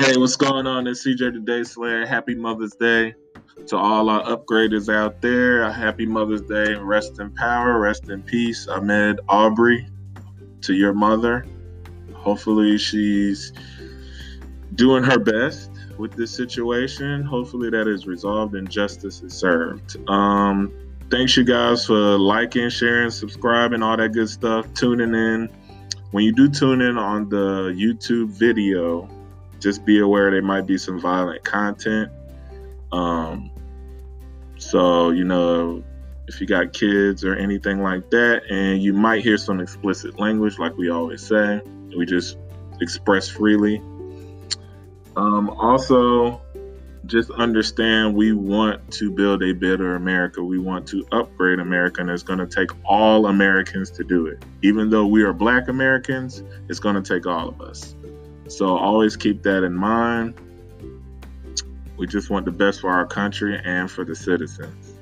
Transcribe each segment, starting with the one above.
Hey, what's going on? It's CJ the Day Slayer. Happy Mother's Day to all our upgraders out there. A happy Mother's Day. Rest in power, rest in peace. Ahmed Arbery to your mother. Hopefully, she's doing her best with this situation. Hopefully, that is resolved and justice is served. Um, thanks, you guys, for liking, sharing, subscribing, all that good stuff, tuning in. When you do tune in on the YouTube video, just be aware there might be some violent content. Um, so, you know, if you got kids or anything like that, and you might hear some explicit language, like we always say, we just express freely. Um, also, just understand we want to build a better America. We want to upgrade America, and it's going to take all Americans to do it. Even though we are Black Americans, it's going to take all of us. So always keep that in mind. We just want the best for our country and for the citizens.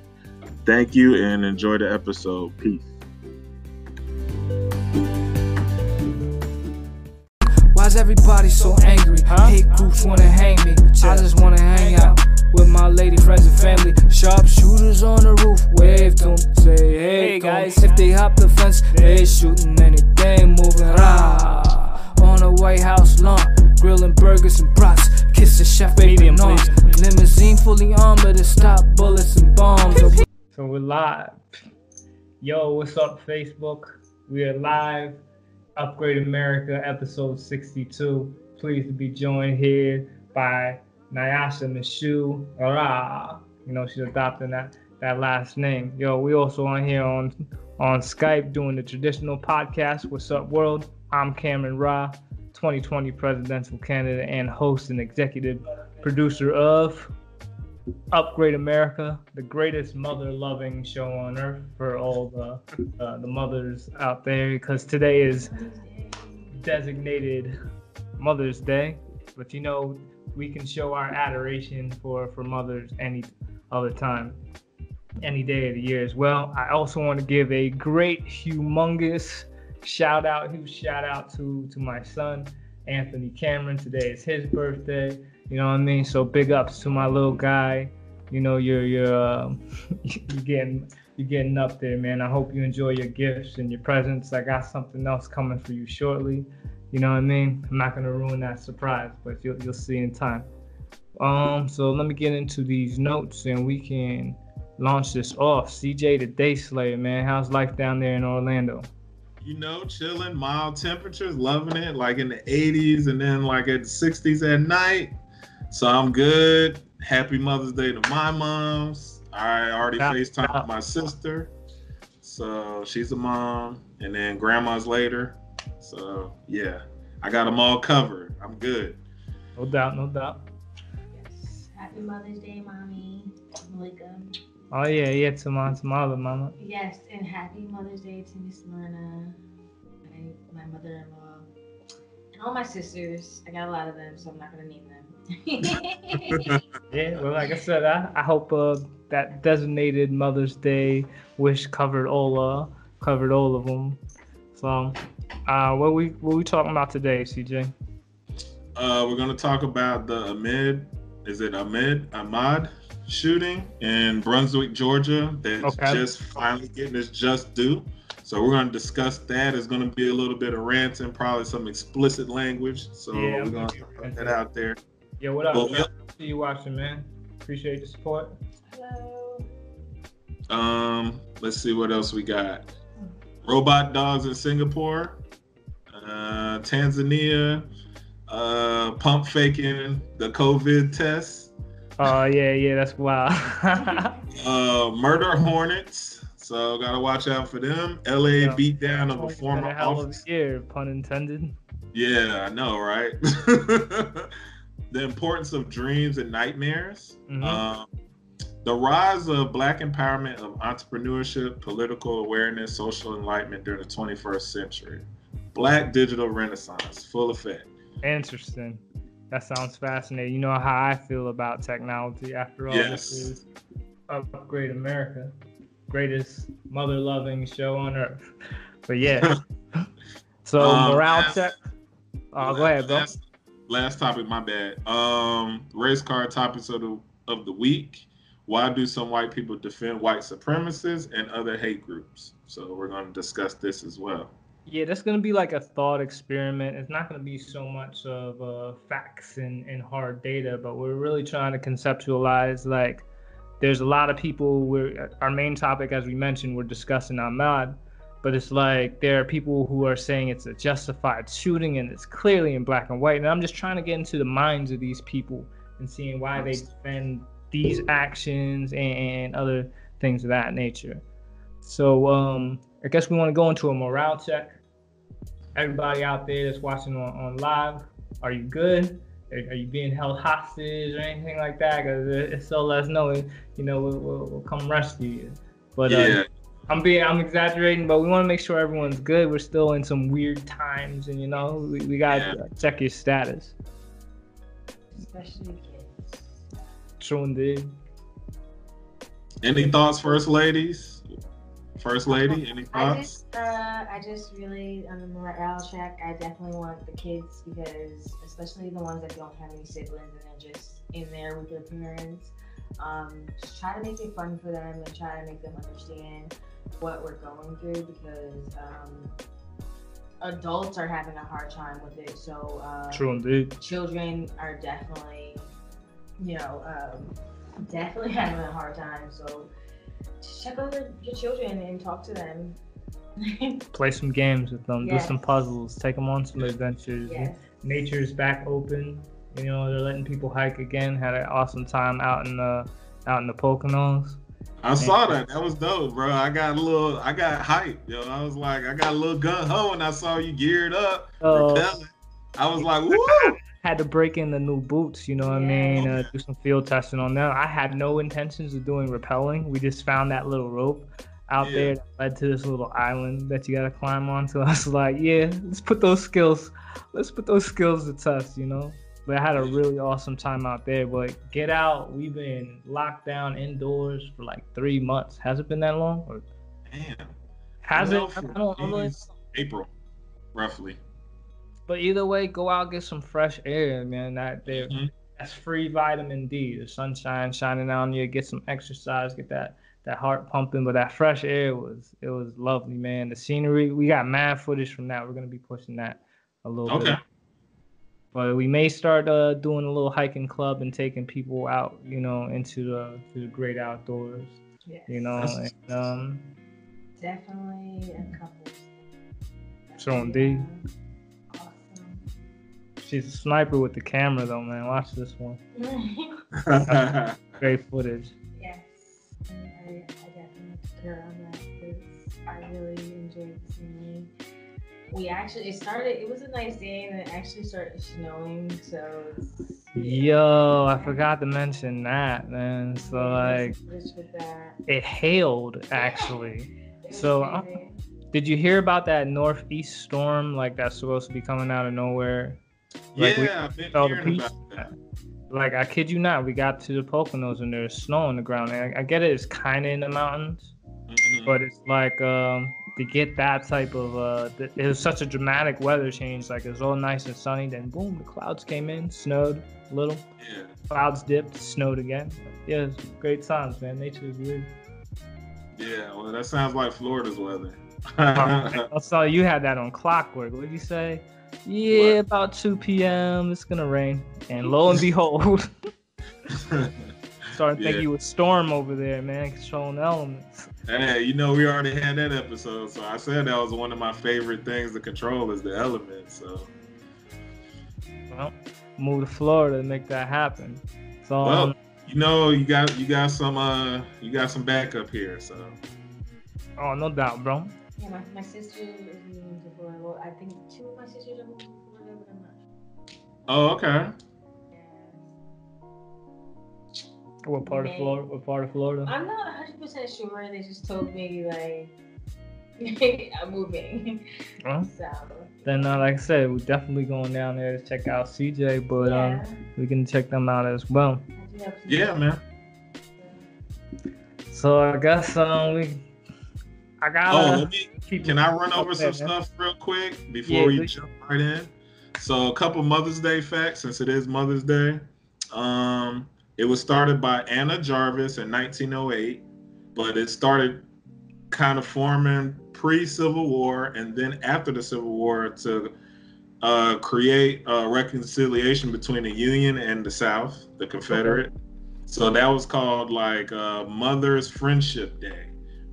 Thank you and enjoy the episode. Peace. Why's everybody so angry? Huh? Hate groups wanna hang me. I just wanna hang out with my lady friends and family. Sharpshooters on the roof, wave to 'em, say hey, Hey, guys. If they hop the fence, they shooting anything moving. Rah. On the White House lawn, grilling burgers and brats. Kiss the chef, Medium, on. Limousine fully armored to stop bullets and bombs. So we're live. Yo, what's up, Facebook? We are live. Upgrade America, episode 62. Pleased to be joined here by Nyasha Mishu. Hurrah! You know, she's adopting that, that last name. Yo, we also on here on on Skype doing the traditional podcast. What's up, world? I'm Cameron Ra, 2020 presidential candidate and host and executive producer of Upgrade America, the greatest mother-loving show on earth for all the uh, the mothers out there. Because today is designated Mother's Day, but you know we can show our adoration for for mothers any other time, any day of the year as well. I also want to give a great, humongous shout out, huge shout out to to my son Anthony Cameron. Today is his birthday. You know what I mean? So big ups to my little guy. You know you're you're um, you're getting you're getting up there, man. I hope you enjoy your gifts and your presents. I got something else coming for you shortly. You know what I mean? I'm not gonna ruin that surprise, but you'll you'll see in time. Um, so let me get into these notes and we can launch this off. CJ the Day Slayer, man. How's life down there in Orlando? You know, chilling, mild temperatures, loving it, like in the 80s and then like at the 60s at night. So I'm good. Happy Mother's Day to my moms. I already Yeah. FaceTimed my sister. So she's a mom. And then grandma's later. So yeah, I got them all covered. I'm good. No doubt, no doubt. Yes. Happy Mother's Day, mommy. Malika. Oh yeah, yeah, to my to my other mama. Yes, and happy Mother's Day to Miss Myrna, my, my mother-in-law, and all my sisters. I got a lot of them, so I'm not gonna name them. Yeah, well, like I said, I, I hope uh, that designated Mother's Day wish covered all uh covered all of them. So, uh, what we what we talking about today, CJ? Uh, we're gonna talk about the Ahmed. Is it Ahmed Ahmad shooting in Brunswick, Georgia? That's Okay. just finally getting its just due. So we're gonna discuss that. It's gonna be a little bit of ranting, probably some explicit language. So Yeah, we're gonna put that out there. Yeah, what up? Well, man? See you watching, man. Appreciate the support. Hello. Um, let's see what else we got. Robot dogs in Singapore, uh, Tanzania, uh, pump faking the COVID test. Oh yeah, yeah, that's wild. Uh, murder hornets. So gotta watch out for them. LA Yeah. beat down of a former hell of year, pun intended. Yeah, I know, right? the importance of dreams and nightmares. Mhm. Um, the rise of Black empowerment of entrepreneurship, political awareness, social enlightenment during the 21st century. Black digital renaissance, full effect. Interesting. That sounds fascinating. You know how I feel about technology. After all, Yes. this is Upgrade America, greatest mother-loving show on earth. But yeah. so Um, morale last- check. Oh, go ahead, bro. Last, last topic. My bad. Um, race car topics of the of the week. Why do some white people defend white supremacists and other hate groups? So we're going to discuss this as well. Yeah, that's gonna be like a thought experiment. It's not gonna be so much of uh, facts and, and hard data, but we're really trying to conceptualize like there's a lot of people. We're our main topic, as we mentioned, we're discussing Ahmaud, but it's like there are people who are saying it's a justified shooting and it's clearly in black and white. And I'm just trying to get into the minds of these people and seeing why they defend these actions and, and other things of that nature. So um, I guess we want to go into a morale check everybody out there that's watching on, on live, are you good? Are, are you being held hostage or anything like that? Because if so, let us know. You know, we'll, we'll, we'll come rescue you. But uh. I'm being, I'm exaggerating, but we want to make sure everyone's good. We're still in some weird times, and you know, we, we gotta yeah. check your status. Especially kids. True indeed. Any thoughts, first ladies? First lady, any thoughts? I just, uh, I just really on the morale check. I definitely want the kids because, especially the ones that don't have any siblings and they're just in there with their parents. Um, just try to make it fun for them and try to make them understand what we're going through because um, adults are having a hard time with it. So uh, true indeed. Children are definitely, you know, um, definitely having a hard time. So check over your children and talk to them. Play some games with them. Yes. Do some puzzles. Take them on some adventures. Yes. Nature's back open. You know they're letting people hike again. Had an awesome time out in the out in the Poconos. I saw that. That was dope, bro. I got a little, I got hype, yo. I was like, I got a little gun ho, and I saw you geared up, uh, I was like, woo! Had to break in the new boots, you know what yeah. I mean? Uh, do some field testing on them. I had no intentions of doing rappelling. We just found that little rope out yeah. there that led to this little island that you gotta climb on. So I was like, yeah, let's put those skills, let's put those skills to test, you know. But I had a really awesome time out there. But get out, we've been locked down indoors for like three months. Has it been that long? Or... Damn. Has it? I don't know. April, roughly. But either way, go out get some fresh air, man. That there, mm-hmm. that's free vitamin D. The sunshine shining on you. Get some exercise. Get that that heart pumping. But that fresh air was it was lovely, man. The scenery. We got mad footage from that. We're gonna be pushing that a little okay. bit. But we may start uh, doing a little hiking club and taking people out, you know, into the to the great outdoors. Yes. You know, and, um, definitely a couple. So indeed. Awesome. She's a sniper with the camera, though, man. Watch this one. great footage. Yes, I, I definitely concur on that because I really enjoyed the scenery. We actually it started it was a nice day and it actually started snowing so yo i forgot to mention that man. So like it hailed actually. So uh, did you hear about that northeast storm like that's supposed to be coming out of nowhere? Like, yeah we felt the piece like i kid you not we got to the poconos and there's snow on the ground. And I, I get it it's kind of in the mountains mm-hmm. but it's like um to get that type of uh it was such a dramatic weather change. Like it was all nice and sunny then boom the clouds came in snowed a little. Yeah. clouds dipped snowed again. Yeah it's great times man. Nature is weird. Yeah well that sounds like florida's weather. I saw you had that on clockwork. What did you say yeah what? about 2 p.m it's gonna rain and lo and behold started yeah. thinking you was storm over there man controlling elements Hey, you know we already had that episode, so I said that was one of my favorite things to control is the elements. So, well, move to Florida and make that happen. So, well, um, you know, you got you got some uh you got some backup here, so. Oh, no doubt, bro. Yeah, my, my sister is moving to Florida. Well, I think two of my sisters are moving to Florida, but I'm not sure. Oh, okay. What part of Florida? What part of Florida? I'm not 100 percent sure. They just told me like I'm moving. Huh? So. Then, uh, like I said, we're definitely going down there to check out CJ, but yeah. um, we can check them out as well. Yeah, man. So I guess um, we. I got. Oh, me. Can I run over some stuff real quick before yeah, we jump right in? So a couple Mother's Day facts, since it is Mother's Day. Um, it was started by Anna Jarvis in 1908, but it started kind of forming pre-Civil War and then after the Civil War to uh, create a reconciliation between the Union and the South, the Confederate. So that was called like uh, Mother's Friendship Day.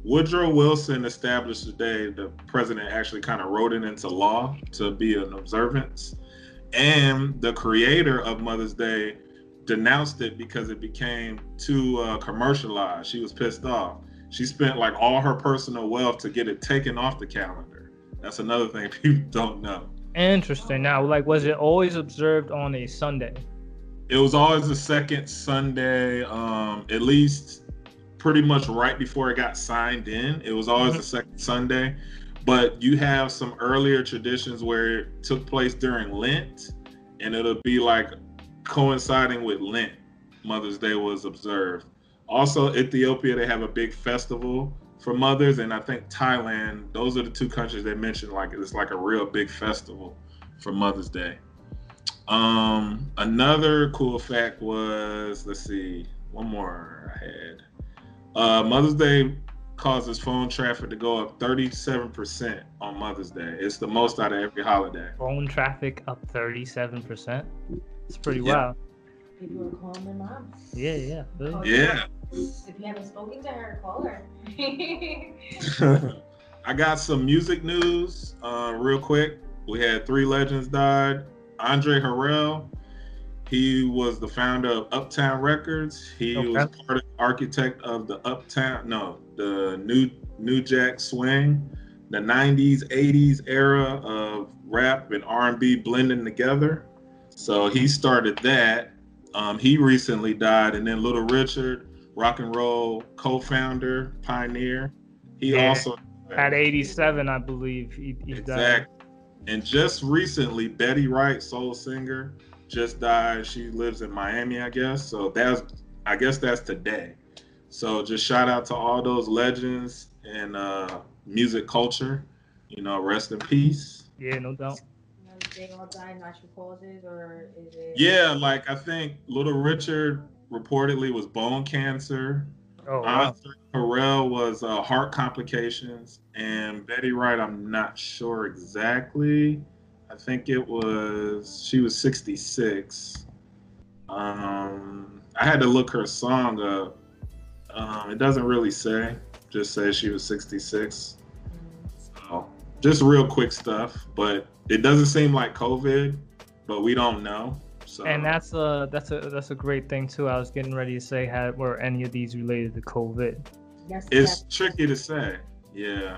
Woodrow Wilson established the day. The president actually kind of wrote it into law to be an observance. And the creator of Mother's Day denounced it because it became too uh, commercialized. She was pissed off. She spent like all her personal wealth to get it taken off the calendar. That's another thing people don't know. Interesting. Now, like, was it always observed on a Sunday? It was always the second Sunday, um, at least pretty much right before it got signed in. It was always Mhm. the second Sunday. But you have some earlier traditions where it took place during Lent, and it'll be like coinciding with Lent. Mother's Day was observed. Also, Ethiopia, they have a big festival for mothers, and I think Thailand, those are the two countries they mentioned, like it's like a real big festival for Mother's Day. Um, another cool fact was, let's see, one more I had. Uh, Mother's Day causes phone traffic to go up 37% on Mother's Day. It's the most out of every holiday. Phone traffic up 37%. It's pretty Yeah. wild. People are calling their moms. Yeah, yeah. really. Yeah. If you haven't spoken to her, call her. I got some music news uh, real quick. We had three legends died. Andre Harrell, he was the founder of Uptown Records. He Okay. was part of the architect of the Uptown, no, the New New Jack Swing, the 90s, 80s era of rap and R&B blending together. So he started that. Um, he recently died, and then Little Richard, rock and roll co-founder, pioneer. He Yeah. also At 87, I believe he, he died. And just recently, Betty Wright, soul singer, just died. She lives in Miami, I guess. So that's, I guess that's today. So just shout out to all those legends and uh, music culture. You know, rest in peace. Yeah, no doubt. You they all die natural causes, or is it? Yeah, like I think Little Richard reportedly was bone cancer. Oh, wow. Andre Harrell was uh, heart complications, and Betty Wright, I'm not sure exactly. I think it was she was 66. Um, I had to look her song up. Um, it doesn't really say, just says she was 66. So just real quick stuff, but it doesn't seem like COVID, but we don't know. So And that's a that's a that's a great thing too. I was getting ready to say had were any of these related to COVID. Yes, it's yes. tricky to say. Yeah,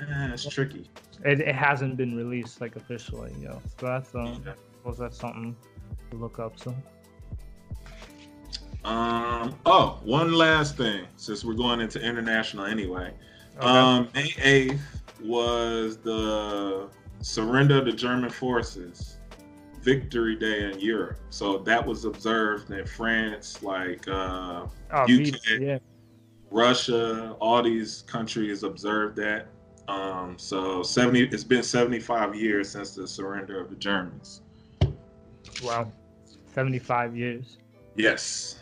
Eh, it's tricky. It, it hasn't been released like officially, you know. So that's um, Yeah. Suppose that's something to look up. So Um. Oh, one last thing, since we're going into international anyway. okay. Um, May eighth was the surrender of the German forces, Victory Day in Europe. So that was observed in France, like uh, oh, UK. yeah. Russia. All these countries observed that. Um, so seventy. It's been seventy-five years since the surrender of the Germans. Wow. 75 years. Yes.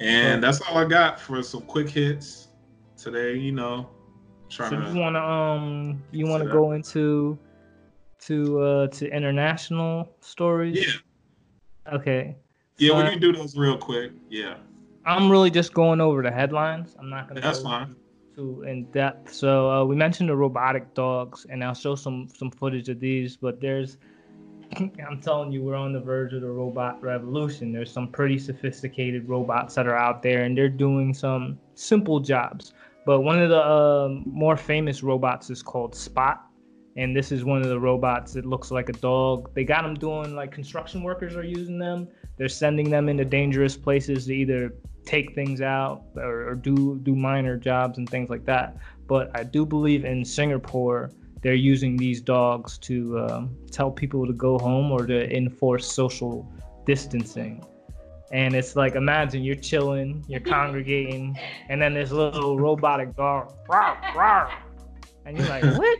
And that's all I got for some quick hits today. You know, trying So to. you wanna um you wanna go into to uh to international stories? Yeah, Okay. yeah, So we can do those real quick. Yeah, I'm really just going over the headlines. I'm not gonna that's fine. Too in depth. So uh, we mentioned the robotic dogs, and I'll show some some footage of these. But there's, I'm telling you, we're on the verge of the robot revolution. There's some pretty sophisticated robots that are out there, and they're doing some simple jobs. But one of the um more famous robots is called Spot, and this is one of the robots that looks like a dog. They got them doing like construction workers are using them. They're sending them into dangerous places to either take things out or, or do do minor jobs and things like that. But I do believe in Singapore they're using these dogs to um, tell people to go home or to enforce social distancing. And it's like imagine you're chilling, you're congregating, and then this little robotic dog, rawr, rawr, and you're like, what?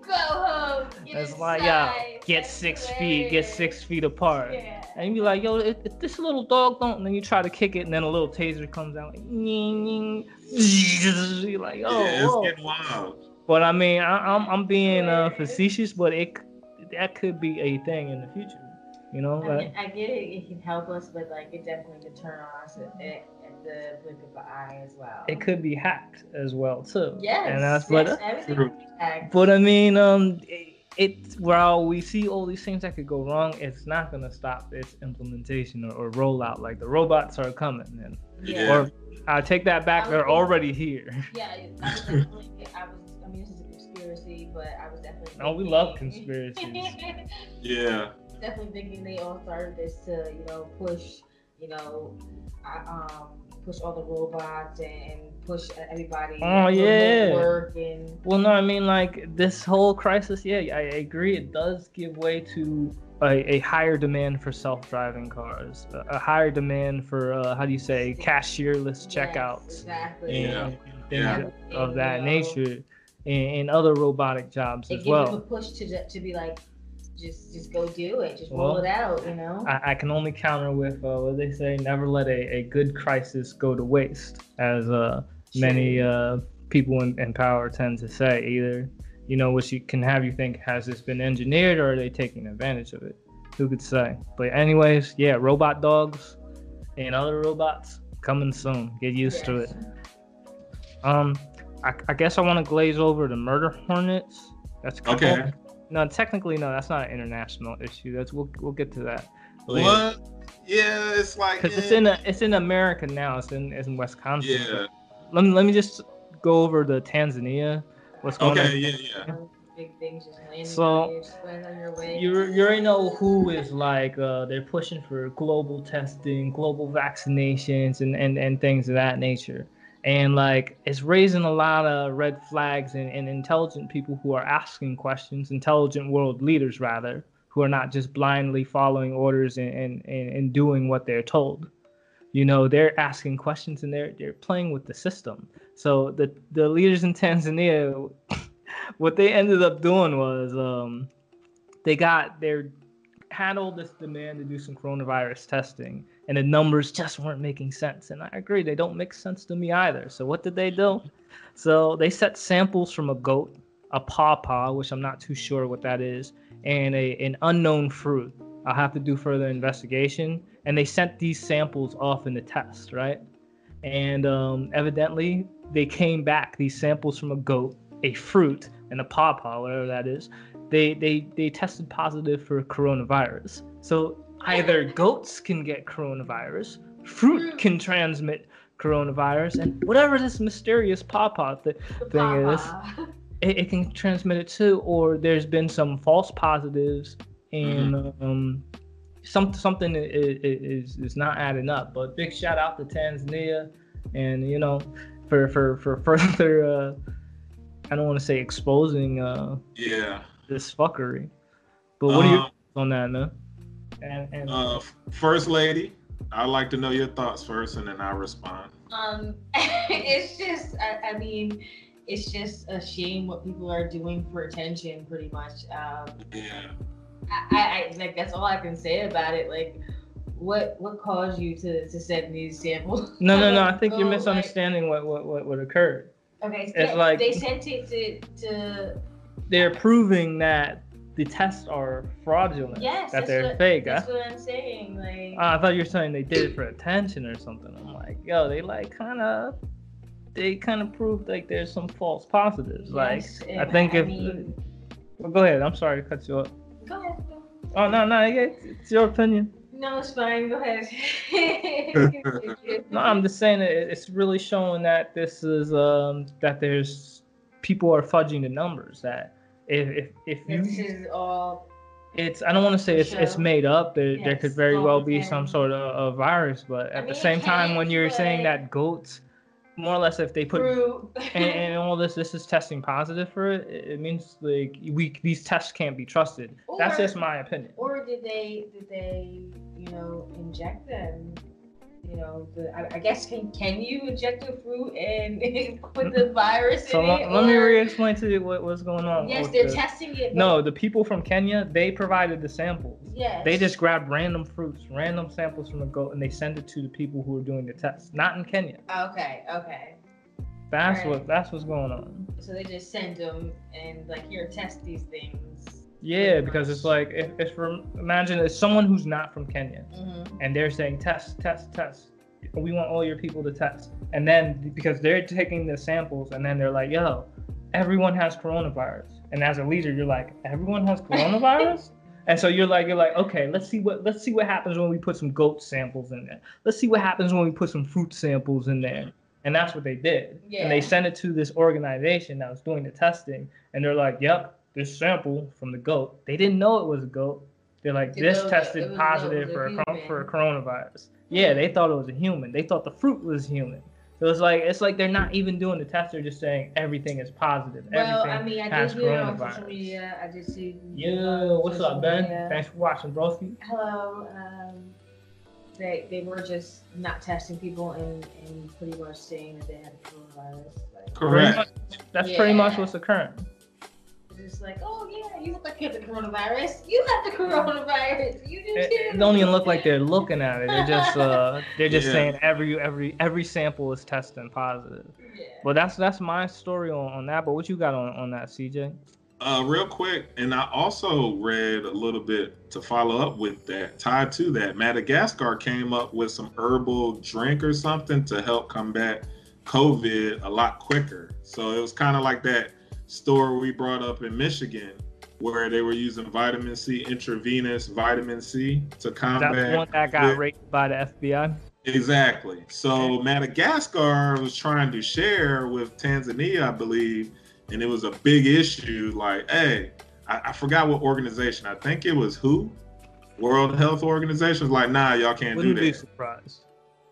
Go home. Get It's like, yeah. inside. get six feet, get six feet apart. Yeah. And you be like, yo, if, if this little dog don't, and then you try to kick it, and then a little taser comes out, like, ning, ning. You're like, oh, yeah, it's whoa. getting wild. But I mean, I, I'm I'm being uh, facetious, but it that could be a thing in the future. You know, I, like, mean, I get it. It can help us, but like it definitely can turn on us at, at, at the blink of an eye as well. it could be hacked as well too. Yes. and that's yes, but everything True. can be hacked. but I mean, um, it, it while we see all these things that could go wrong, it's not gonna stop its implementation or, or rollout. Like the robots are coming, and Yeah. or I take that back, they're already here. Yeah, I was definitely. I was. I mean, this is a conspiracy, but I was definitely. Oh, we love conspiracies. Yeah. definitely thinking they all started this to, you know, push, you know, uh, um, push all the robots and push everybody. Oh, remote yeah. Work and Well, no, I mean like this whole crisis. Yeah, I agree. It does give way to a, a higher demand for self-driving cars, a, a higher demand for uh, how do you say cashierless Yes, checkouts exactly. Yeah. and, and things Yeah. of, of that And, nature, and, and other robotic jobs It as gives them a well. push to to be like, just just go do it, just Well, roll it out, you know. I, I can only counter with uh, what they say: never let a, a good crisis go to waste, as uh, many uh, people in, in power tend to say. Either, you know, which you can have you think has this been engineered or are they taking advantage of it? Who could say? But anyways, yeah, robot dogs and other robots coming soon. Get used to it. Um, I, I guess I want to glaze over the murder hornets. That's Okay. No, technically, no, that's not an international issue. That's we'll we'll get to that. later. What? Yeah, it's like. Because it's eh, in a, it's in America now. It's in it's in Wisconsin. Yeah. Let me let me just go over the Tanzania. What's going Okay. on? Yeah. Yeah. Big things just landing So, you, just land on your way. You you already know who is like uh, they're pushing for global testing, global vaccinations, and and and things of that nature. And like it's raising a lot of red flags and, and intelligent people who are asking questions, intelligent world leaders rather, who are not just blindly following orders and, and, and, doing what they're told. You know, they're asking questions and they're they're playing with the system. So the the leaders in Tanzania, what they ended up doing was um, they got their all this demand to do some coronavirus testing, and the numbers just weren't making sense. And I agree, they don't make sense to me either. So what did they do? So they set samples from a goat, a pawpaw, which I'm not too sure what that is, and a an unknown fruit. I'll have to do further investigation. And they sent these samples off in the test, right? And um, evidently, they came back these samples from a goat, a fruit, and a pawpaw, whatever that is. They they they tested positive for coronavirus. So either goats can get coronavirus, fruit can transmit coronavirus, and whatever this mysterious pawpaw th- The thing is, it, it can transmit it too. Or there's been some false positives and um, some something i- i- is is not adding up. But big shout out to Tanzania, and you know, for for for further. Uh, I don't want to say exposing uh, Yeah. this fuckery. But what are your Um, thoughts on that, man? And, and Uh, First Lady, I'd like to know your thoughts first, and then I'll respond. Um, it's just, I, I mean, it's just a shame what people are doing for attention, pretty much. Um, Yeah. I, I, I like that's all I can say about it. Like, what what caused you to to send these samples? no, no, no. I think you're Oh, like- misunderstanding what, what, what, what occurred. Okay, so It's they- like- they sent it to to They're proving that the tests are fraudulent, yes, that they're what, fake. That's huh? what I'm saying. Like, Uh, I thought you were saying they did it for attention or something. I'm like, yo, they like kind of, they kind of proved like there's some false positives. yes, like, I think if, mean, well, go ahead. I'm sorry to cut you off. go ahead. Oh no, no, yeah, it's your opinion. No, it's fine. Go ahead. No, I'm just saying it's really showing that this is um that there's people are fudging the numbers. That if if, if This you is all it's I don't want to say it's, it's made up. There there could very well be some sort of, of virus, but at the mean, it same time, when you're saying that goats, more or less, if they put and, and all this this is testing positive for it, it it means like we these tests can't be trusted. That's just my opinion. or did they did they you know inject them? You know, the, I, I guess can can you inject the fruit and put the mm-hmm. virus So in let, it? let me re-explain to you what, what's going on. Yes, they're the- testing it. but- No, the people from Kenya, they provided the samples. Yes. They just grabbed random fruits, random samples from a goat, and they send it to the people who are doing the test. Not in Kenya. Okay. Okay. That's Right. what that's what's going on. So they just send them and like here, test these things. Yeah, because it's like if, if from imagine it's someone who's not from Kenya Mm-hmm. and they're saying test, test, test. We want all your people to test, and then because they're taking the samples and then they're like, yo, everyone has coronavirus, and as a leader, you're like, everyone has coronavirus. And so you're like, you're like, okay, let's see what let's see what happens when we put some goat samples in there. Let's see what happens when we put some fruit samples in there. And that's what they did. Yeah. And they sent it to this organization that was doing the testing, and they're like, yep, this sample from the goat. They didn't know it was a goat. They're like, They this know that it tested positive for a a, for a coronavirus. Yeah, they thought it was a human. They thought the fruit was human. So it's like it's like they're not even doing the test. They're just saying everything is positive. Well, everything I mean, I has did hear on coronavirus. social media. I did see. Yo, what's up, Ben? media. Thanks for watching, broski. Hello. Um, they they were just not testing people and, and pretty much saying that they had coronavirus. Like, Pretty Correct. much- That's pretty much Yeah. what's occurring. It's just like, oh yeah, you look like you have the coronavirus. You have the coronavirus. You do It, too. it don't even look like they're looking at it. They're just uh, they're just Yeah. saying every every every sample is testing positive. Yeah. Well, that's that's my story on, on that. But what you got on, on that, CJ? Uh, real quick, and I also read a little bit to follow up with that. Tied to that, Madagascar came up with some herbal drink or something to help combat COVID a lot quicker. So it was kind of like that store we brought up in Michigan, where they were using vitamin C, intravenous vitamin C to combat. the one that got Yeah. raped by the FBI. Exactly. So Madagascar was trying to share with Tanzania, I believe, and it was a big issue. Like, hey, I, I forgot what organization. I think it was WHO, World Health Organization. Was like, nah, y'all can't do Wouldn't be that. surprised.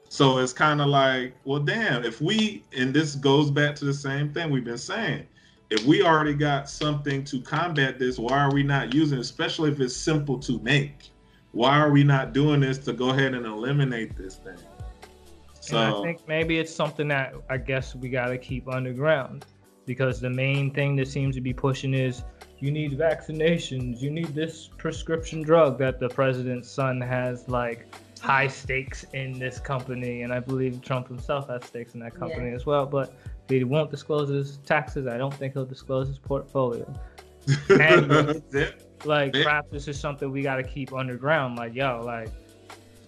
So it's kind of like, well, damn, if we, and this goes back to the same thing we've been saying, if we already got something to combat this, why are we not using it, especially if it's simple to make? Why are we not doing this to go ahead and eliminate this thing? So, and I think maybe it's something that I guess we got to keep underground because the main thing that seems to be pushing is you need vaccinations, you need this prescription drug that the president's son has like high stakes in this company, and I believe Trump himself has stakes in that company Yeah. as well. But he won't disclose his taxes. I don't think he'll disclose his portfolio. And- Like Yeah. perhaps this is something we got to keep underground. Like yo, like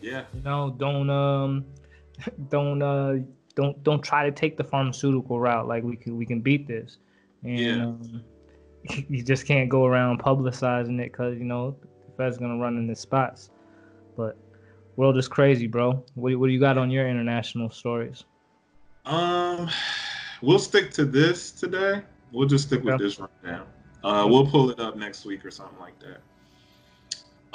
yeah, you know don't um don't uh don't don't try to take the pharmaceutical route like we can we can beat this and Yeah. um, you just can't go around publicizing it because you know the fed's gonna run in the spots but world is crazy bro what, do- what do you got on your international stories Um, we'll stick to this today. We'll just stick with Okay. this right now. Uh, we'll pull it up next week or something like that.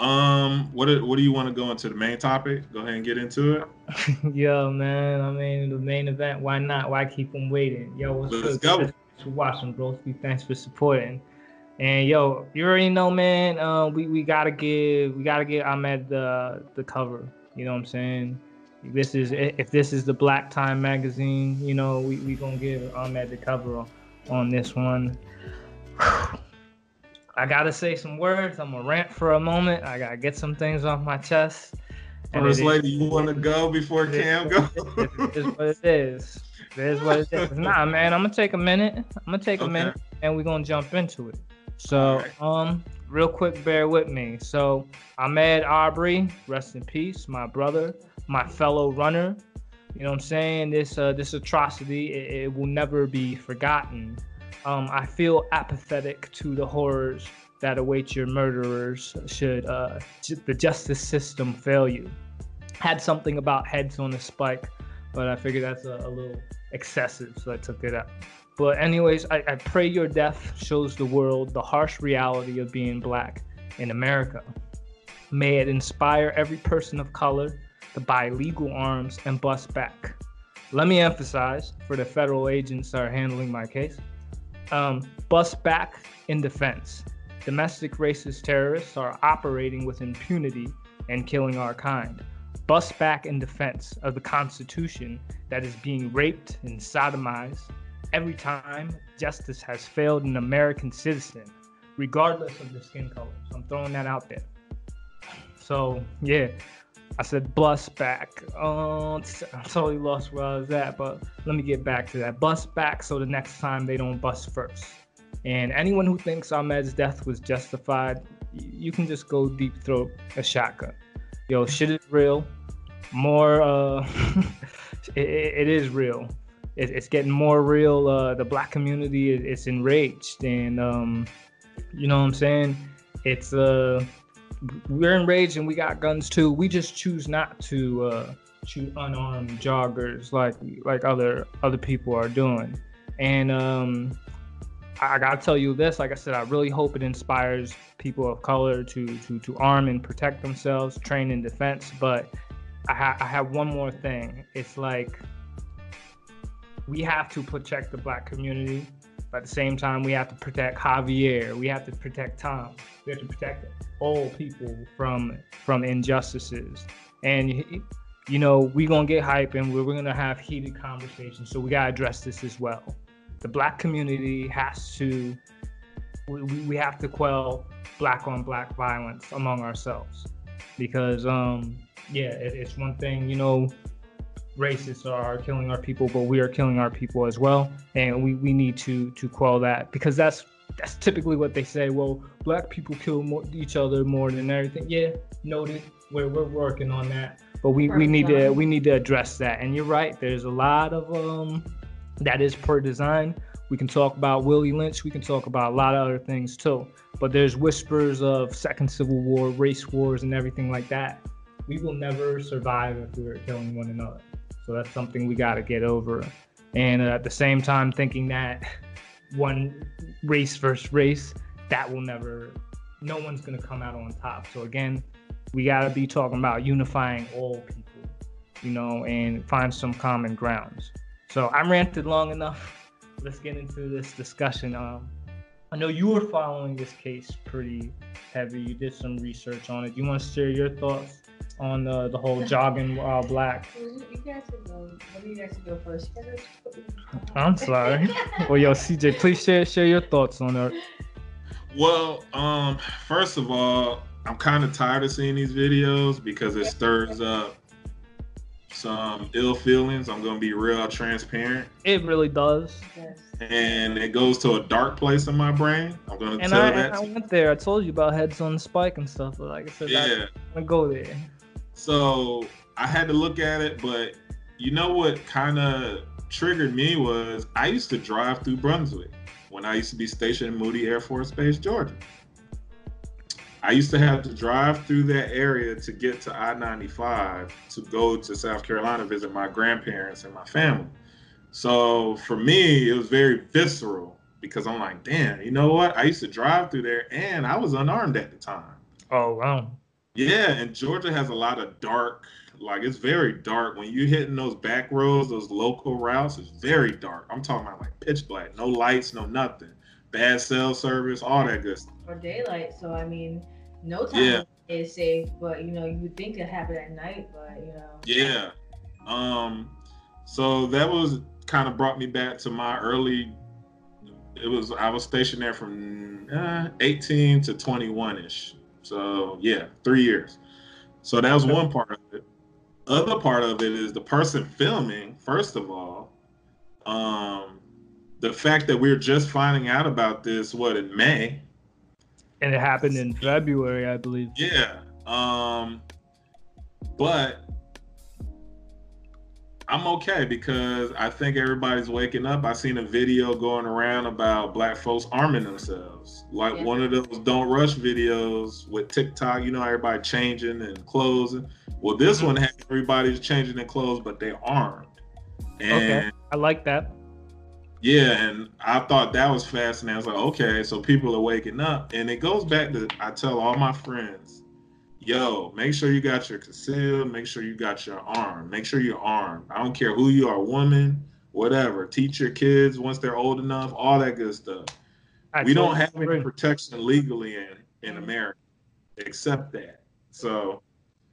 Um, what do, what do you want to go into the main topic? Go ahead and get into it. yo man i mean the main event why not why keep them waiting yo what's Let's good go. Thanks for watching bro thanks for supporting and yo you already know man uh, we, we gotta give we gotta give ahmed the the cover you know what i'm saying this is if this is the black time magazine you know we, we gonna give ahmed the cover on, this one i gotta say some words i'm gonna rant for a moment i gotta get some things off my chest And First lady, you want to go before it Cam go? it is what it is. It is what it is. Nah, man, I'm gonna take a minute. I'm gonna take a minute, and we're gonna jump into it. So, Alright. um, real quick, bear with me. So, Ahmed Arbery, rest in peace, my brother, my fellow runner. You know what I'm saying? This uh, this atrocity, it, it will never be forgotten. Um, I feel apathetic to the horrors that await your murderers should uh, ju- the justice system fail you. Had something about heads on a spike, but I figured that's a, a little excessive, so I took it out. But anyways, I, I pray your death shows the world the harsh reality of being black in America. May it inspire every person of color to buy legal arms and bust back. Let me emphasize, for the federal agents that are handling my case, um, bust back in defense. Domestic racist terrorists are operating with impunity and killing our kind. bust back in defense of the Constitution that is being raped and sodomized every time justice has failed an American citizen, regardless of the skin color. So I'm throwing that out there. So yeah, I said bust back. Oh, I totally lost where I was at, but let me get back to that. Bust back so the next time they don't bust first. And anyone who thinks Ahmed's death was justified, you can just go deep throat a shotgun. Yo, shit is real. More, uh, it, it is real. It, it's getting more real. Uh, the black community is, is enraged, and um, you know what I'm saying. It's uh, we're enraged and we got guns too. We just choose not to uh, shoot unarmed joggers like like other other people are doing. And um, I gotta tell you this, like I said, I really hope it inspires people of color to to to arm and protect themselves, train in defense. But I, ha- I have one more thing. It's like we have to protect the black community, but at the same time, we have to protect Javier. We have to protect Tom. We have to protect all people from from injustices. And you know, we're gonna get hype and we're, gonna have heated conversations. So we gotta address this as well the black community has to we, we have to quell black on black violence among ourselves because um yeah it, it's one thing you know racists are killing our people but we are killing our people as well and we, we need to to quell that because that's that's typically what they say well black people kill more, each other more than everything yeah noted we're, we're working on that but we, we need to we need to address that and you're right there's a lot of um that is per design. We can talk about Willie Lynch. We can talk about a lot of other things too. But there's whispers of second civil war, race wars, and everything like that. We will never survive if we are killing one another. So that's something we got to get over. And at the same time, thinking that one race versus race, that will never, no one's going to come out on top. So again, we got to be talking about unifying all people, you know, and find some common grounds. So I'm ranted long enough. Let's get into this discussion. Um, I know you were following this case pretty heavy. You did some research on it. You want to share your thoughts on the, the whole jogging while black? You guys can go. you guys can go first. I'm sorry. well, yo, CJ, please share share your thoughts on that. Well, um, first of all, I'm kind of tired of seeing these videos because it stirs up some ill feelings. I'm gonna be real transparent. It really does. And it goes to a dark place in my brain. I'm gonna and tell I, that. I went there. I told you about heads on the spike and stuff. But like I said, yeah. I'm gonna go there. So I had to look at it, but you know what kind of triggered me was I used to drive through Brunswick when I used to be stationed in Moody Air Force Base, Georgia. I used to have to drive through that area to get to I 95 to go to South Carolina, visit my grandparents and my family. So for me, it was very visceral because I'm like, damn, you know what? I used to drive through there and I was unarmed at the time. Oh, wow. Yeah, and Georgia has a lot of dark, like it's very dark. When you're hitting those back roads, those local routes, it's very dark. I'm talking about like pitch black, no lights, no nothing. Bad cell service, all that good stuff. Or daylight. So I mean, no time yeah. is safe, but you know, you would think it happened at night, but you know. Yeah. Um so that was kind of brought me back to my early it was I was stationed there from uh, 18 to 21 ish. So yeah, three years. So that was one part of it. Other part of it is the person filming. First of all, um, the fact that we're just finding out about this what in May, and it happened in February, I believe. Yeah. Um, but I'm okay because I think everybody's waking up. I seen a video going around about black folks arming themselves, like yeah. one of those "Don't Rush" videos with TikTok. You know, everybody changing and clothes. Well, this mm-hmm. one has everybody's changing their clothes, but they're armed. And okay, I like that. Yeah, and I thought that was fascinating. I was like, okay, so people are waking up, and it goes back to I tell all my friends, yo, make sure you got your concealed, make sure you got your arm, make sure you're armed. I don't care who you are, woman, whatever. Teach your kids once they're old enough, all that good stuff. I we don't have any protection legally in in America, except that. So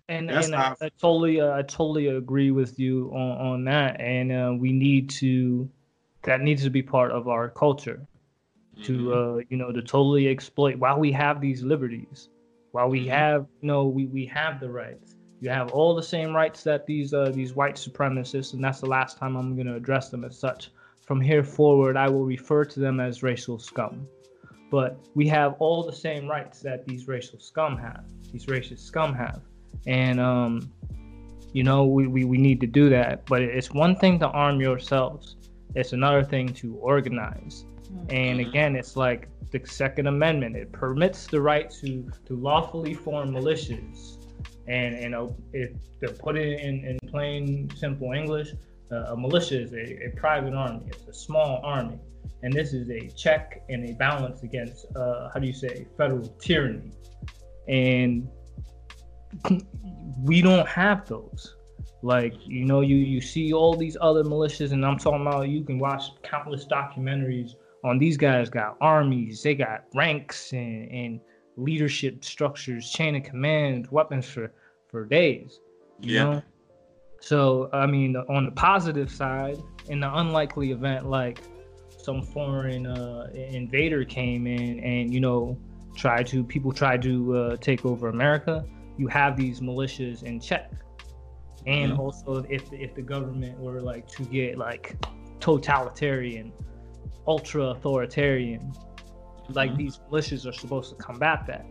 And, and I, I totally, uh, I totally agree with you on, on that. And uh, we need to, that needs to be part of our culture to, Mhm. uh, you know, to totally exploit while we have these liberties, while we Mhm. have, you know, we, we have the rights. You have all the same rights that these uh, these white supremacists, and that's the last time I'm going to address them as such. From here forward, I will refer to them as racial scum. But we have all the same rights that these racial scum have, these racist scum have. And, um, you know, we, we, we need to do that. But it's one thing to arm yourselves, it's another thing to organize. And Mhm. again, it's like the Second Amendment. It permits the right to, to lawfully form militias. And, and uh, if to put it in, in plain, simple English, uh, a militia is a, a private army. It's a small army. And this is a check and a balance against, uh, how do you say, federal tyranny. And we don't have those. Like, you know, you, you see all these other militias, and I'm talking about you can watch countless documentaries on these guys got armies, they got ranks and, and leadership structures, chain of command, weapons for, for days. You Yeah. know? So I mean, on the positive side, in the unlikely event like some foreign uh, invader came in and you know tried to people tried to uh, take over America, you have these militias in check. And Mhm. also, if if the government were like to get like totalitarian, ultra authoritarian, like Mhm. these militias are supposed to combat that.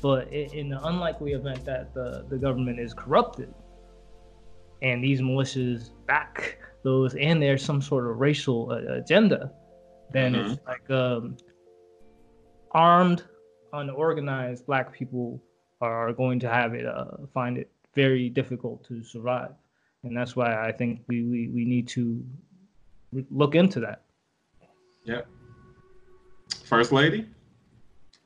But in the unlikely event that the, the government is corrupted and these militias back those and there's some sort of racial uh, agenda, then it's like um, armed, unorganized black people are going to have it, uh, find it very difficult to survive. And that's why I think we, we, we need to look into that. Yep. First lady.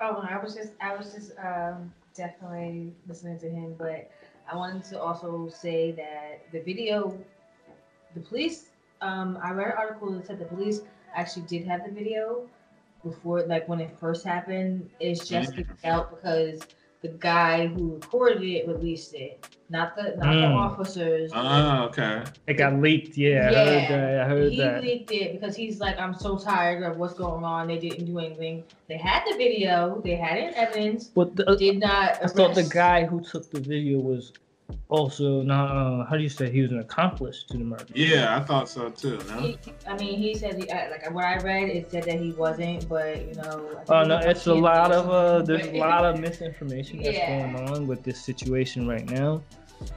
Oh, I was just, I was just um, definitely listening to him, but I wanted to also say that the video, the police, um, I read an article that said the police actually did have the video before, like when it first happened. It's just Mhm. getting out because the guy who recorded it released it, not the not the Mm. officers. Oh, okay. It got leaked. Yeah, I Yeah, heard that. I heard he that. leaked it because he's like, I'm so tired of what's going on. They didn't do anything. They had the video. They had it in evidence. But the, Did not. I thought the guy who took the video was also not. Uh, how do you say he was an accomplice to the murder? Yeah, I thought so too. No. He, I mean, he said he, uh, like what I read. It said that he wasn't, but you know. Oh he no, it's a lot of uh, there's a lot of misinformation that's Yeah. going on with this situation right now,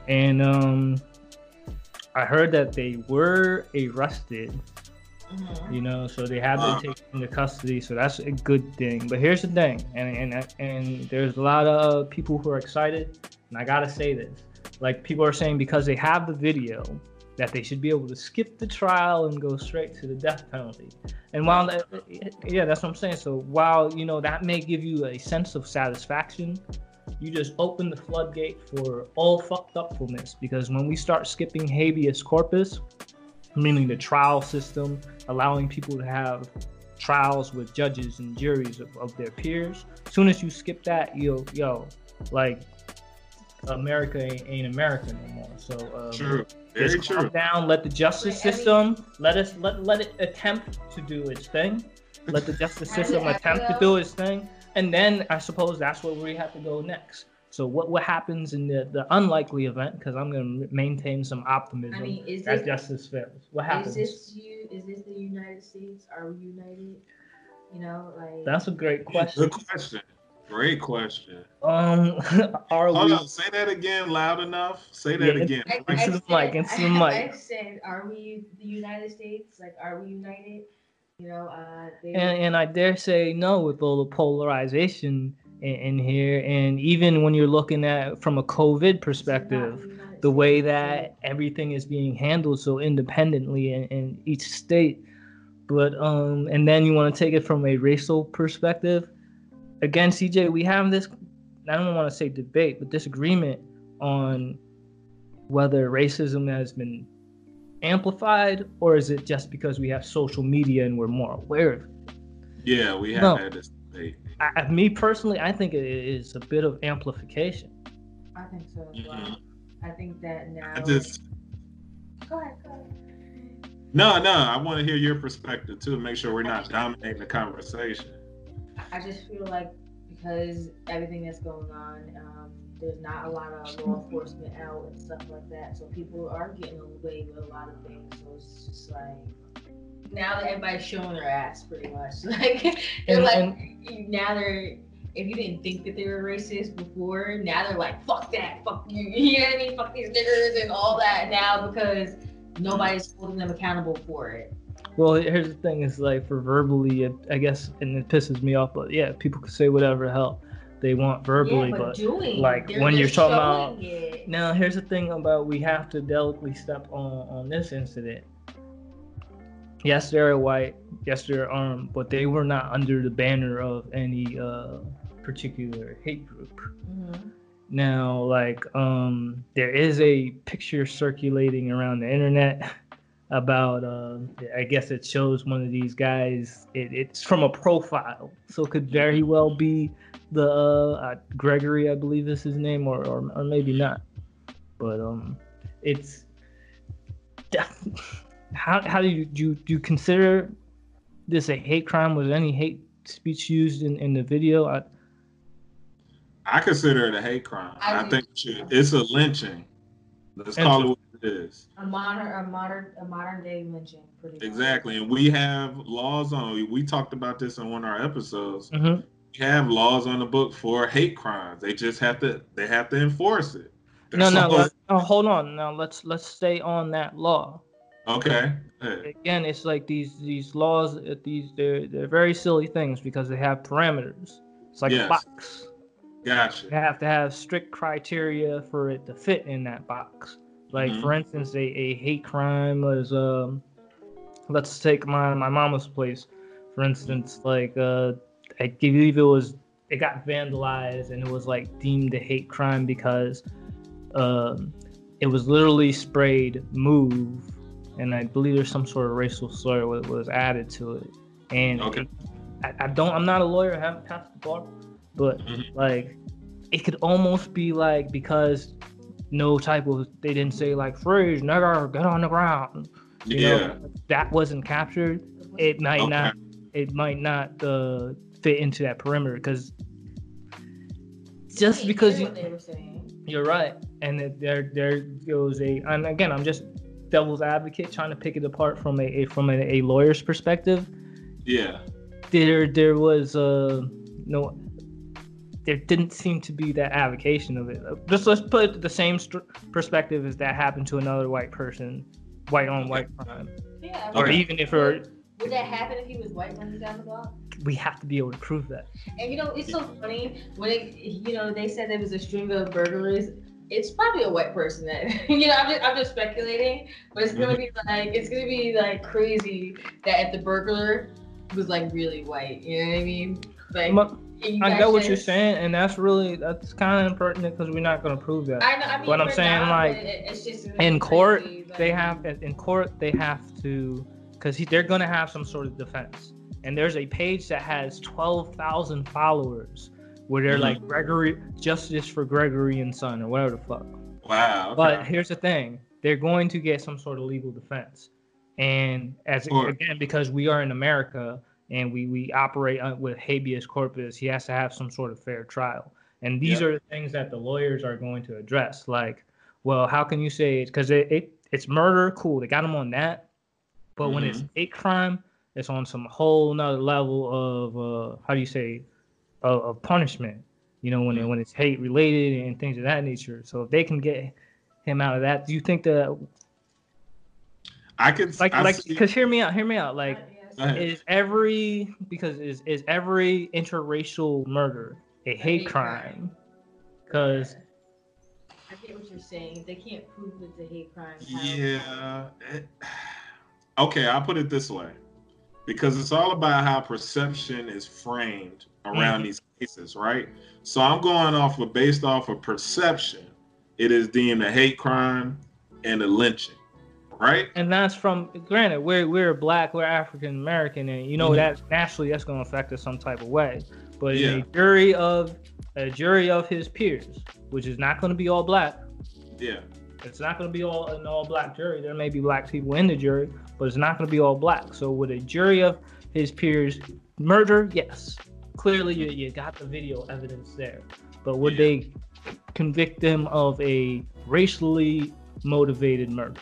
and um, I heard that they were arrested. Mhm. You know, so they have Uh. been taken into custody, so that's a good thing. But here's the thing, and and and there's a lot of people who are excited, and I gotta say this, like people are saying because they have the video that they should be able to skip the trial and go straight to the death penalty. And while that, yeah, that's what I'm saying. So while you know that may give you a sense of satisfaction, you just open the floodgate for all fucked upfulness because when we start skipping habeas corpus, meaning the trial system, allowing people to have trials with judges and juries of, of their peers. As soon as you skip that, yo, yo, like America ain't, ain't America no more. So um, True. Very just calm true. down. Let the justice Wait, I mean- system let us let let it attempt to do its thing. Let the justice system attempt to do its thing, and then I suppose that's where we have to go next. So what what happens in the, the unlikely event? Because I'm going to maintain some optimism I mean, is that this justice fails. What is happens? Is this you? Is this the United States? Are we united? You know, like That's a great question. Good question. Great question. Um, are Hold we? on. Say that again loud enough. Say that Yeah, again. I, Into I the said, mic, into the I, mic. I said, are we the United States? Like, are we united? You know, uh, they, And, and I dare say no with all the polarization in, in here, and even when you're looking at from a COVID perspective, United the way that everything is being handled so independently in, in each state. But um, and then you want to take it from a racial perspective. Again, CJ, we have this. I don't want to say debate, but disagreement on whether racism has been amplified or is it just because we have social media and we're more aware of it. Yeah, we have No. had this debate. I, I- me personally, I think it is a bit of amplification. I think so as well. Mhm. I think that now. I just Go ahead. Go ahead. no, no. I want to hear your perspective too. Make sure we're not dominating the conversation. I just feel like because everything that's going on, um, there's not a lot of law enforcement out and stuff like that. So people are getting away with a lot of things. So it's just like now that everybody's showing their ass pretty much. Like they're And- like now they're if you didn't think that they were racist before, now they're like, fuck that, fuck you. You know what I mean? Fuck these niggers and all that now because nobody's holding them accountable for it. Well, here's the thing: is like for verbally, it, I guess, and it pisses me off. But yeah, people can say whatever the hell they want verbally, yeah, but, but doing like, when you're talking about- it. Now, here's the thing about we have to delicately step on on this incident. Yes, they're white. Yes, they're armed, but they were not under the banner of any uh, particular hate group. Mhm. Now, like, um, there is a picture circulating around the internet about, uh, I guess it shows one of these guys. It, it's from a profile, so it could very well be the uh, uh, Gregory, I believe is his name, or, or or maybe not. But um, it's how how do you do you, do you consider this a hate crime? Was any hate speech used in in the video? I, I consider it a hate crime. I I, think it's a lynching. Let's call it what it is. A modern, a modern, a modern day lynching, pretty much. Exactly. And we have laws on we talked about this in one of our episodes. Mhm. We have laws on the book for hate crimes. They just have to they have to enforce it. No, no, all. let- no, hold on. Now let's let's stay on that law. Okay. Hey, Again, it's like these these laws. uh, These they're they're very silly things because they have parameters. It's like Yes. a box. You Gotcha. have to have strict criteria for it to fit in that box. Like Mhm. for instance, a, a hate crime was um, let's take my my mama's place, for instance. Like uh, I believe it was it got vandalized and it was like deemed a hate crime because um, it was literally sprayed "move," and I believe there's some sort of racial slur was, was added to it. And Okay. it- I, I don't. I'm not a lawyer. I haven't passed the bar, but Mhm. like it could almost be like because no type of they didn't say like freeze, nigger, get on the ground. You Yeah. know, that wasn't captured. It might Okay. not. It might not uh, fit into that perimeter because just because you, what they were saying. you're right, and it, there there goes a and again I'm just devil's advocate trying to pick it apart from a, a from a, a lawyer's perspective. Yeah. There there was uh no there didn't seem to be that avocation of it. Just let's put it the same st- perspective as that happened to another white person, white on white crime, Yeah. or Okay. even if we're, Would that happen if he was white running down the block? we have to be able to prove that. And you know, it's so funny when it, you know they said there was a string of burglaries It's probably a white person that you know. I'm just I'm just speculating, but it's gonna be mm-hmm. like it's gonna be like crazy that if the burglar was like really white, you know what I mean? Like But you I get what you're saying, and that's really that's kind of impertinent because we're not going to prove that. I know. I mean, But I'm saying, not, like, it's just in court, crazy, like- they have in court they have to because they're going to have some sort of defense and there's a page that has 12,000 followers where they're Mhm. like gregory justice for gregory and son or whatever the fuck Wow. but here's the thing they're going to get some sort of legal defense and as again because we are in america and we we operate uh, with habeas corpus he has to have some sort of fair trial and these Yep. are the things that the lawyers are going to address like well how can you say it because it, it it's murder cool they got him on that but when it's hate crime it's on some whole nother level of uh how do you say of, of punishment you know when it, when it's hate related and things of that nature so if they can get him out of that do you think that I can like I like see- because hear me out hear me out like Yes. Go ahead. Is every because is is every interracial murder a hate hate crime crime. because I get what you're saying. They can't prove it's a hate crime. Yeah. it- okay, I'll put it this way. Because it's all about how perception is framed around Mhm. these cases, right? So I'm going off of based off of perception. It is deemed a hate crime and a lynching, right? and that's from granted we're we're black we're african american and you know Mhm. that naturally that's going to affect us some type of way but in Yeah. a jury of a jury of his peers which is not going to be all black Yeah. It's not going to be all an all black jury. There may be black people in the jury, but it's not going to be all black. So with a jury of his peers, murder, yes, clearly you, you got the video evidence there. But would Yeah. they convict him of a racially motivated murder?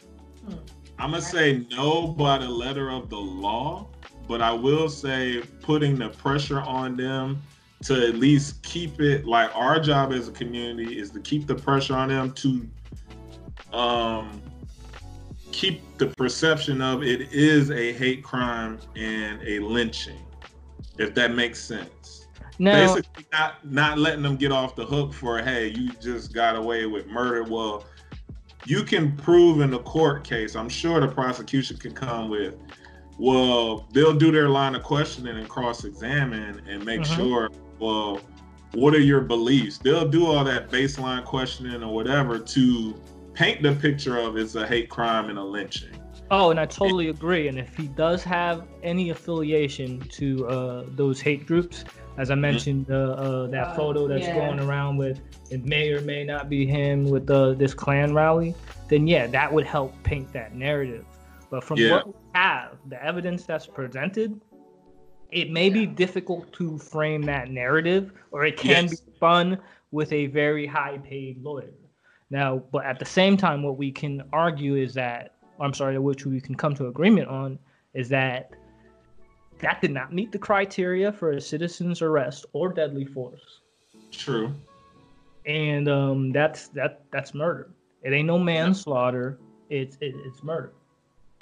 I'm gonna say no by the letter of the law, but I will say putting the pressure on them to at least keep it like our job as a community is to keep the pressure on them to um keep the perception of it is a hate crime and a lynching, if that makes sense. Now, Basically, not not letting them get off the hook for hey, you just got away with murder. Well, you can prove in the court case. I'm sure the prosecution can come with, well, they'll do their line of questioning and cross-examine and make Mhm. sure, well, what are your beliefs? They'll do all that baseline questioning or whatever to paint the picture of it's a hate crime and a lynching. Oh, and I totally agree. And if he does have any affiliation to uh, those hate groups, as I mentioned, uh, uh, that Uh, photo that's yeah. going around with it may or may not be him with uh, this Klan rally, then yeah, that would help paint that narrative. But from Yeah. what we have, the evidence that's presented, it may be difficult to frame that narrative, or it can Yes. be fun with a very high paid lawyer. Now, but at the same time, what we can argue is that, I'm sorry, which we can come to agreement on, is that that did not meet the criteria for a citizen's arrest or deadly force, True. and um, that's that that's murder. It ain't no manslaughter. It's it, it's murder.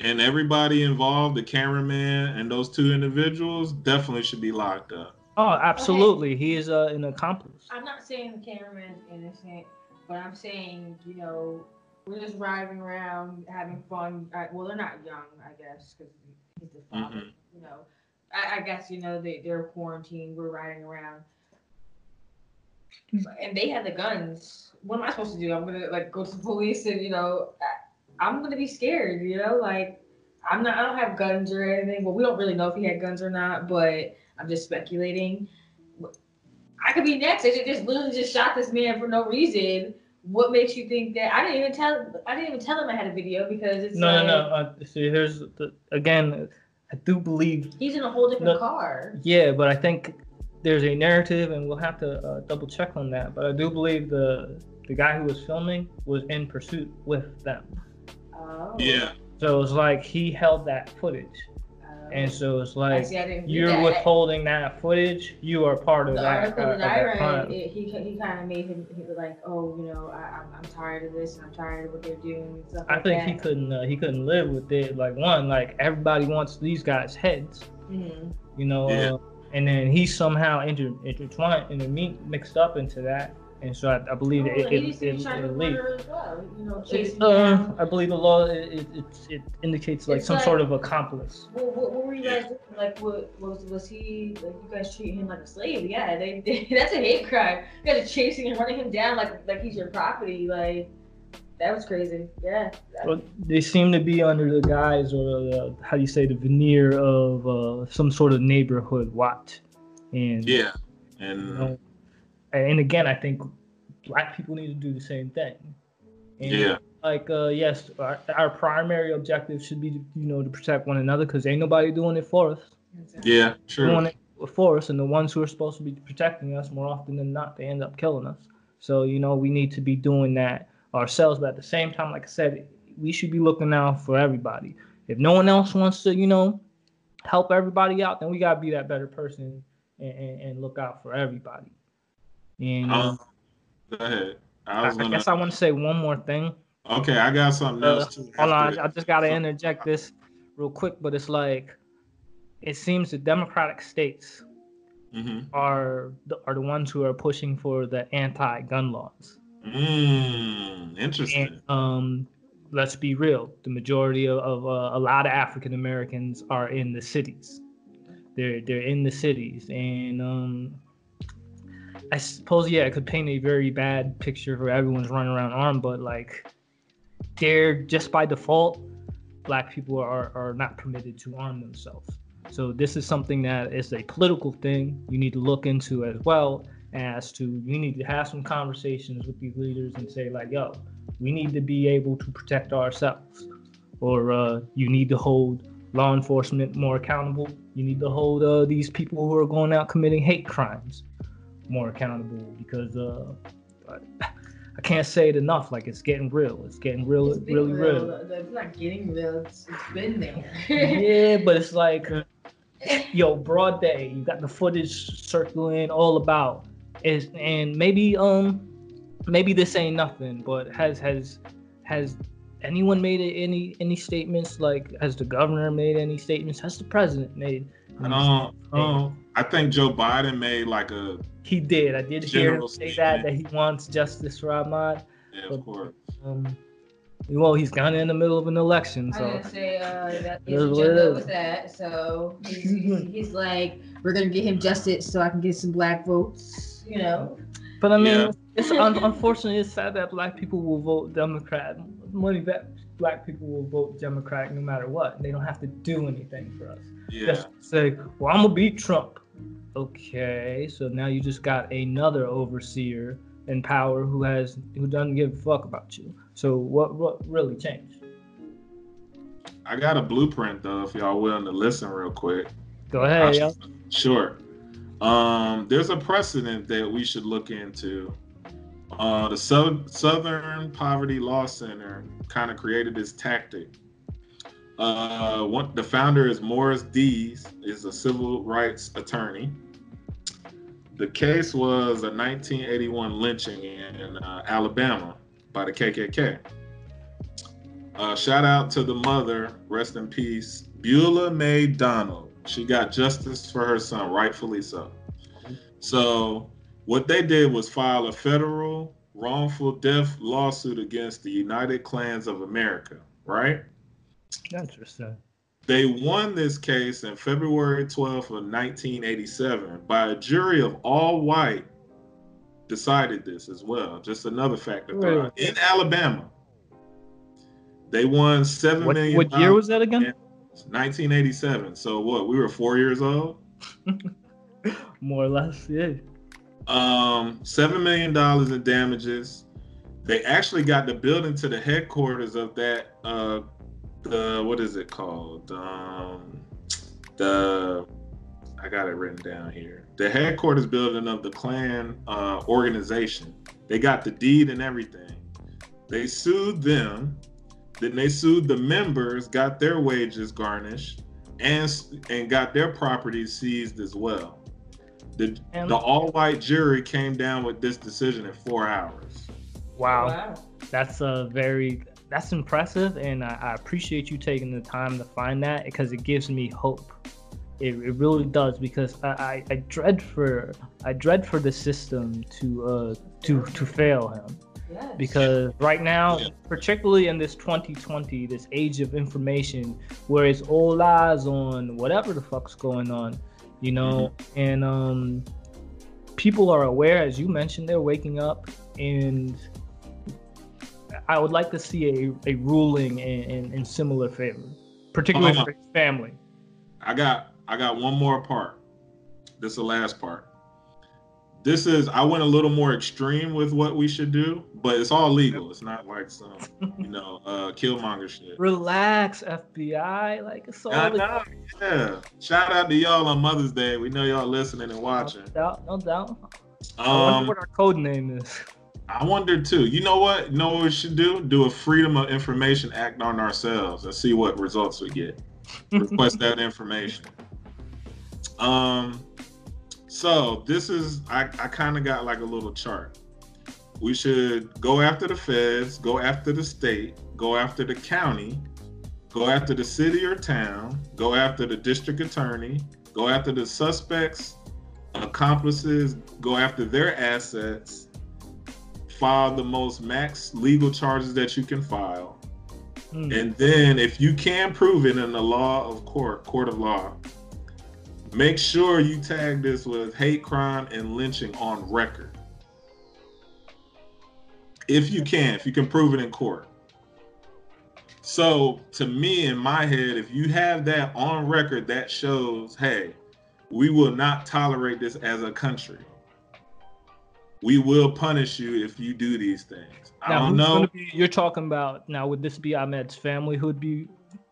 And everybody involved, the cameraman and those two individuals, definitely should be locked up. Oh, absolutely. He is uh, an accomplice. I'm not saying the cameraman's innocent, but I'm saying, you know, we're just riding around having fun. Well, they're not young, I guess, because he's the father. Mhm. You know, I, I guess you know they they're quarantined. We're riding around, and they had the guns. What am I supposed to do? I'm gonna like go to the police and you know, I, I'm gonna be scared. You know, like I'm not. I don't have guns or anything. Well, we don't really know if he had guns or not, but I'm just speculating. I could be next. They just literally just shot this man for no reason. What makes you think that? I didn't even tell. I didn't even tell him I had a video because it's No, like, no, no. Uh, see, here's the, again. I do believe He's in a whole different No. car. Yeah, but I think there's a narrative, and we'll have to uh, double check on that. But I do believe the the guy who was filming was in pursuit with them. Oh. Yeah. So it's like he held that footage. And so it's like see, I didn't read you're that. withholding that footage. You are part of The that. article uh, that of I that read, crime. it, he he kind of made him he was like, oh, you know, I, I'm, I'm tired of this and I'm tired of what they're doing and stuff I like think that. he couldn't. Uh, he couldn't live with it. Like one, like everybody wants these guys' heads. Mhm. you know, Yeah. uh, and then he somehow inter- intertwined and mixed up into that, and so I, I believe Oh, it, he it, it, to be trying it, to leaked. murder as well. You know, chasing Uh. I believe the law it, it, it, it indicates like It's some like- sort of accomplice. What, what, what were you guys doing? Like, what was was he like? You guys treating him like a slave? Yeah, they, they that's a hate crime. You guys are chasing and running him down like like he's your property. Like that was crazy. Yeah. But they seem to be under the guise or the, how do you say the veneer of uh, some sort of neighborhood watch, and Yeah. you And know, and again I think black people need to do the same thing. And yeah. like uh yes our, our primary objective should be you know to protect one another because ain't nobody doing it for us Yeah. doing True. it for us and the ones who are supposed to be protecting us more often than not they end up killing us so you know we need to be doing that ourselves but at the same time like i said we should be looking out for everybody if no one else wants to you know help everybody out then we got to be that better person and, and, and look out for everybody and Um, go ahead. I I, gonna. guess i want to say one more thing Okay, I got something Uh, else too. Hold on, I, I just gotta interject this real quick, but it's like it seems the Democratic states Mhm. are the, are the ones who are pushing for the anti-gun laws. Mm, interesting. And um, let's be real, the majority of, of uh, a lot of African Americans are in the cities. They're they're in the cities, and um, I suppose yeah, it could paint a very bad picture for everyone's running around armed, but like they're just by default, black people are are not permitted to arm themselves. So this is something that is a political thing you need to look into as well as to you need to have some conversations with these leaders and say like, yo, we need to be able to protect ourselves, or uh, you need to hold law enforcement more accountable. You need to hold uh, these people who are going out committing hate crimes more accountable because uh, I can't say it enough. Like it's getting real. It's getting real, It's really real. It's not getting real. It's, it's been there. yeah, but it's like, yo, broad day. You got the footage circling all about. Is and maybe um, maybe this ain't nothing. But has has has anyone made any any statements? Like, has the governor made any statements? Has the president made? I any don't. statements? Um, I think Joe Biden made like a He did. I did hear him say that that he wants justice for Ahmaud. yeah, of course. Um, well, he's kind of in the middle of an election, I so didn't say uh, that It is is what it Joe is. with that. So he's, he's, he's like, we're gonna get him justice so I can get some black votes. You know. But I mean, Yeah. it's un- unfortunately it's sad that black people will vote Democrat. Money that black people will vote Democrat no matter what. They don't have to do anything for us. Yeah. Just say, "Well, I'm gonna beat Trump." Okay, so now you just got another overseer in power who has who doesn't give a fuck about you. So what what really changed? I got a blueprint though, if y'all willing to listen real quick. Go ahead, yo. Sure. Um, there's a precedent that we should look into. Uh, the Sou- Southern Poverty Law Center kind of created this tactic. Uh, one, the founder is Morris Dees, is a civil rights attorney. The case was a 1981 lynching in uh, Alabama by the KKK. Uh, shout out to the mother, rest in peace, Beulah Mae Donald. She got justice for her son, rightfully so. So, what they did was file a federal wrongful death lawsuit against the United Klans of America, right? Interesting. They won this case in February 12th of 1987 by a jury of all white. Decided this as well. Just another fact to throw out. in Alabama. They won seven What, million. what year was that again? 1987. So what? We were four years old. More or less, yeah. Um, seven million dollars in damages. They actually got the building to the headquarters of that. Uh, the what is it called? Um, the I got it written down here. The headquarters building of the Klan uh, organization. They got the deed and everything. They sued them. Then they sued the members, got their wages garnished, and and got their property seized as well. The, And- the all-white jury came down with this decision in four hours. Wow. That's a very that's impressive, and I, I appreciate you taking the time to find that because it gives me hope. It, it really does because I, I, I dread for I dread for the system to uh to to fail him Yes. because right now, Yeah. particularly in this 2020, this age of information, where it's all eyes on whatever the fuck's going on, you know, and um, people are aware, as you mentioned, they're waking up, and I would like to see a, a ruling in, in, in similar favor, particularly for family. I got I got one more part. This is the last part. This is I went a little more extreme with what we should do, but it's all legal. It's not like some you know uh killmonger shit. Relax, FBI. Like it's all I know, yeah. Shout out to y'all on Mother's Day. We know y'all listening and watching. No doubt, no doubt. I wonder Um, what our code name is. I wonder too. You know what? You know what we should do? Do a Freedom of Information Act on ourselves and see what results we get. Request that information. Um, so this is I, I kind of got like a little chart. We should go after the feds, go after the state, go after the county, go after the city or town, go after the district attorney, go after the suspects, accomplices, go after their assets, file the most max legal charges that you can file. Hmm. And then if you can prove it in the law of court, court of law, make sure you tag this with hate crime and lynching on record. If you can, if you can prove it in court. So to me, in my head, if you have that on record, that shows, hey, we will not tolerate this as a country. We will punish you if you do these things. I Now, don't know. be, you're talking about now. Would this be Ahmaud's family who'd be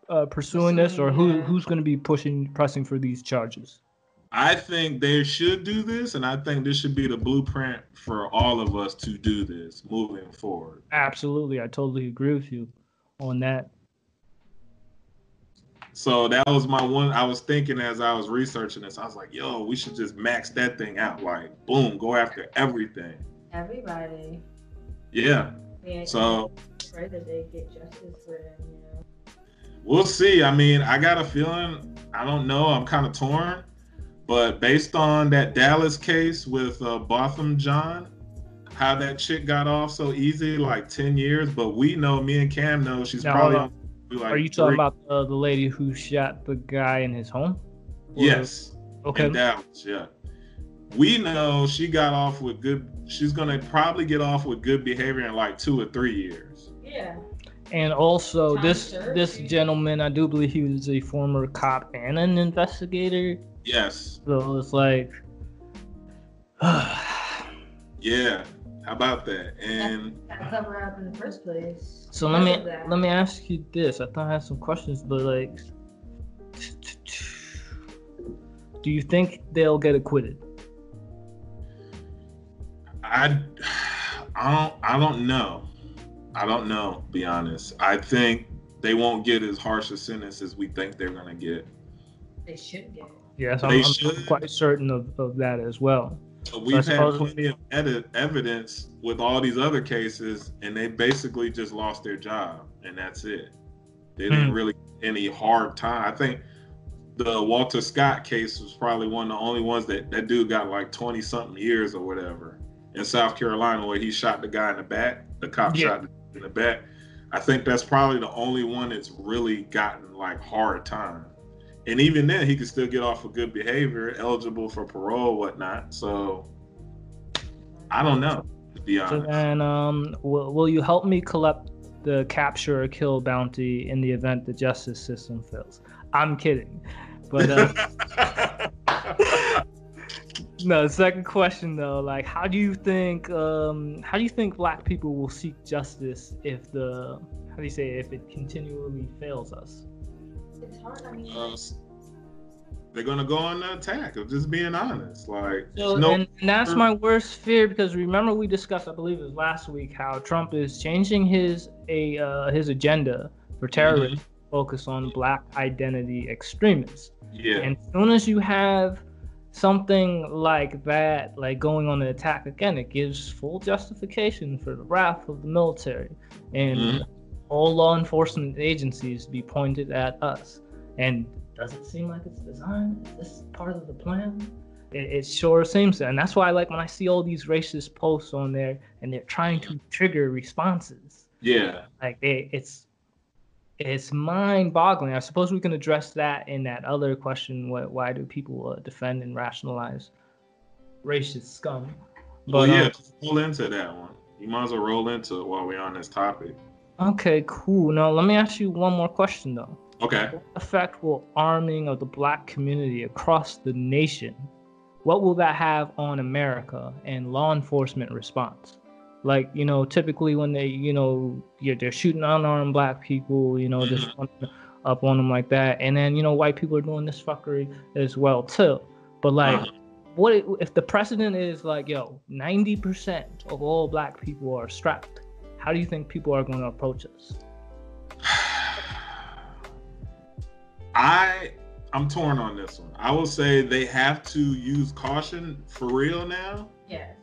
uh, pursuing this, or who who's going to be pushing pressing for these charges? I think they should do this, and I think this should be the blueprint for all of us to do this moving forward. Absolutely, I totally agree with you on that. So that was my one. I was thinking as I was researching this, I was like, "Yo, we should just max that thing out. Like, boom, go after everything." Everybody. Yeah. Yeah, So pray that they get justice for them. You know. we'll see. I mean, I got a feeling. I don't know. I'm kind of torn, but based on that Dallas case with uh, Botham Jean, how that chick got off so easy, like ten years. But we know, me and Cam know, she's Now, probably. on- like Are you talking three. about the, the lady who shot the guy in his home? Or- Yes. Okay. in Dallas. Yeah, we know she got off with good. She's gonna probably get off with good behavior in like two or three years. Yeah. And also, Time this served, this dude. gentleman, I do believe he was a former cop and an investigator. Yes. So it's like, Yeah. How about that? And Gotta cover up in the first place. so let me Because of that. let me ask you this. I thought I had some questions, but like, do you think they'll get acquitted? I, I don't. I don't know. I don't know. Be honest. I think they won't get as harsh a sentence as we think they're gonna get. They should get. Yes, I'm, I'm quite certain of, of that as well. We've had plenty of edit, evidence with all these other cases, and they basically just lost their job, and that's it. They didn't Hmm. really any hard time. I think the Walter Scott case was probably one of the only ones that that dude got like twenty something years or whatever in South Carolina, where he shot the guy in the back. The cop Yeah. shot in the back. I think that's probably the only one that's really gotten like hard time. And even then, he could still get off of good behavior, eligible for parole, whatnot. So I don't know, to be So honest. then, um, will, will you help me collect the capture or kill bounty in the event the justice system fails? I'm kidding, but uh, no. Second question though, like, how do you think, um, how do you think Black people will seek justice if the, how do you say, it, if it continually fails us? It's hard. I mean, Uh, they're gonna go on the attack. of just being honest. Like So, no, and, and that's my worst fear because remember we discussed, I believe it was last week, how Trump is changing his a uh, his agenda for terrorism to focus on Black identity extremists. yeah, And as soon as you have something like that, like going on an attack again, it gives full justification for the wrath of the military and Mhm. all law enforcement agencies to be pointed at us. And does it seem like it's designed? Is this part of the plan? It, it sure seems so. And that's why I like when I see all these racist posts on there and they're trying to trigger responses yeah. like they it's it's mind-boggling. I suppose we can address that in that other question: what, why do people uh, defend and rationalize racist scum? Well, But, yeah, um, just roll into that one. You might as well roll into it while we're on this topic. okay, cool. Now let me ask you one more question though. Okay. What effect will arming of the black community across the nation? What will that have on America and law enforcement response? Like, you know, typically when they, you know, you're, they're shooting unarmed black people, you know, just running up on them like that. And then, you know, white people are doing this fuckery as well, too. But, like, Uh-huh. what if, if the precedent is like, yo, 90% of all black people are strapped? How do you think people are going to approach us? I I'm torn on this one. I will say they have to use caution for real now. yes.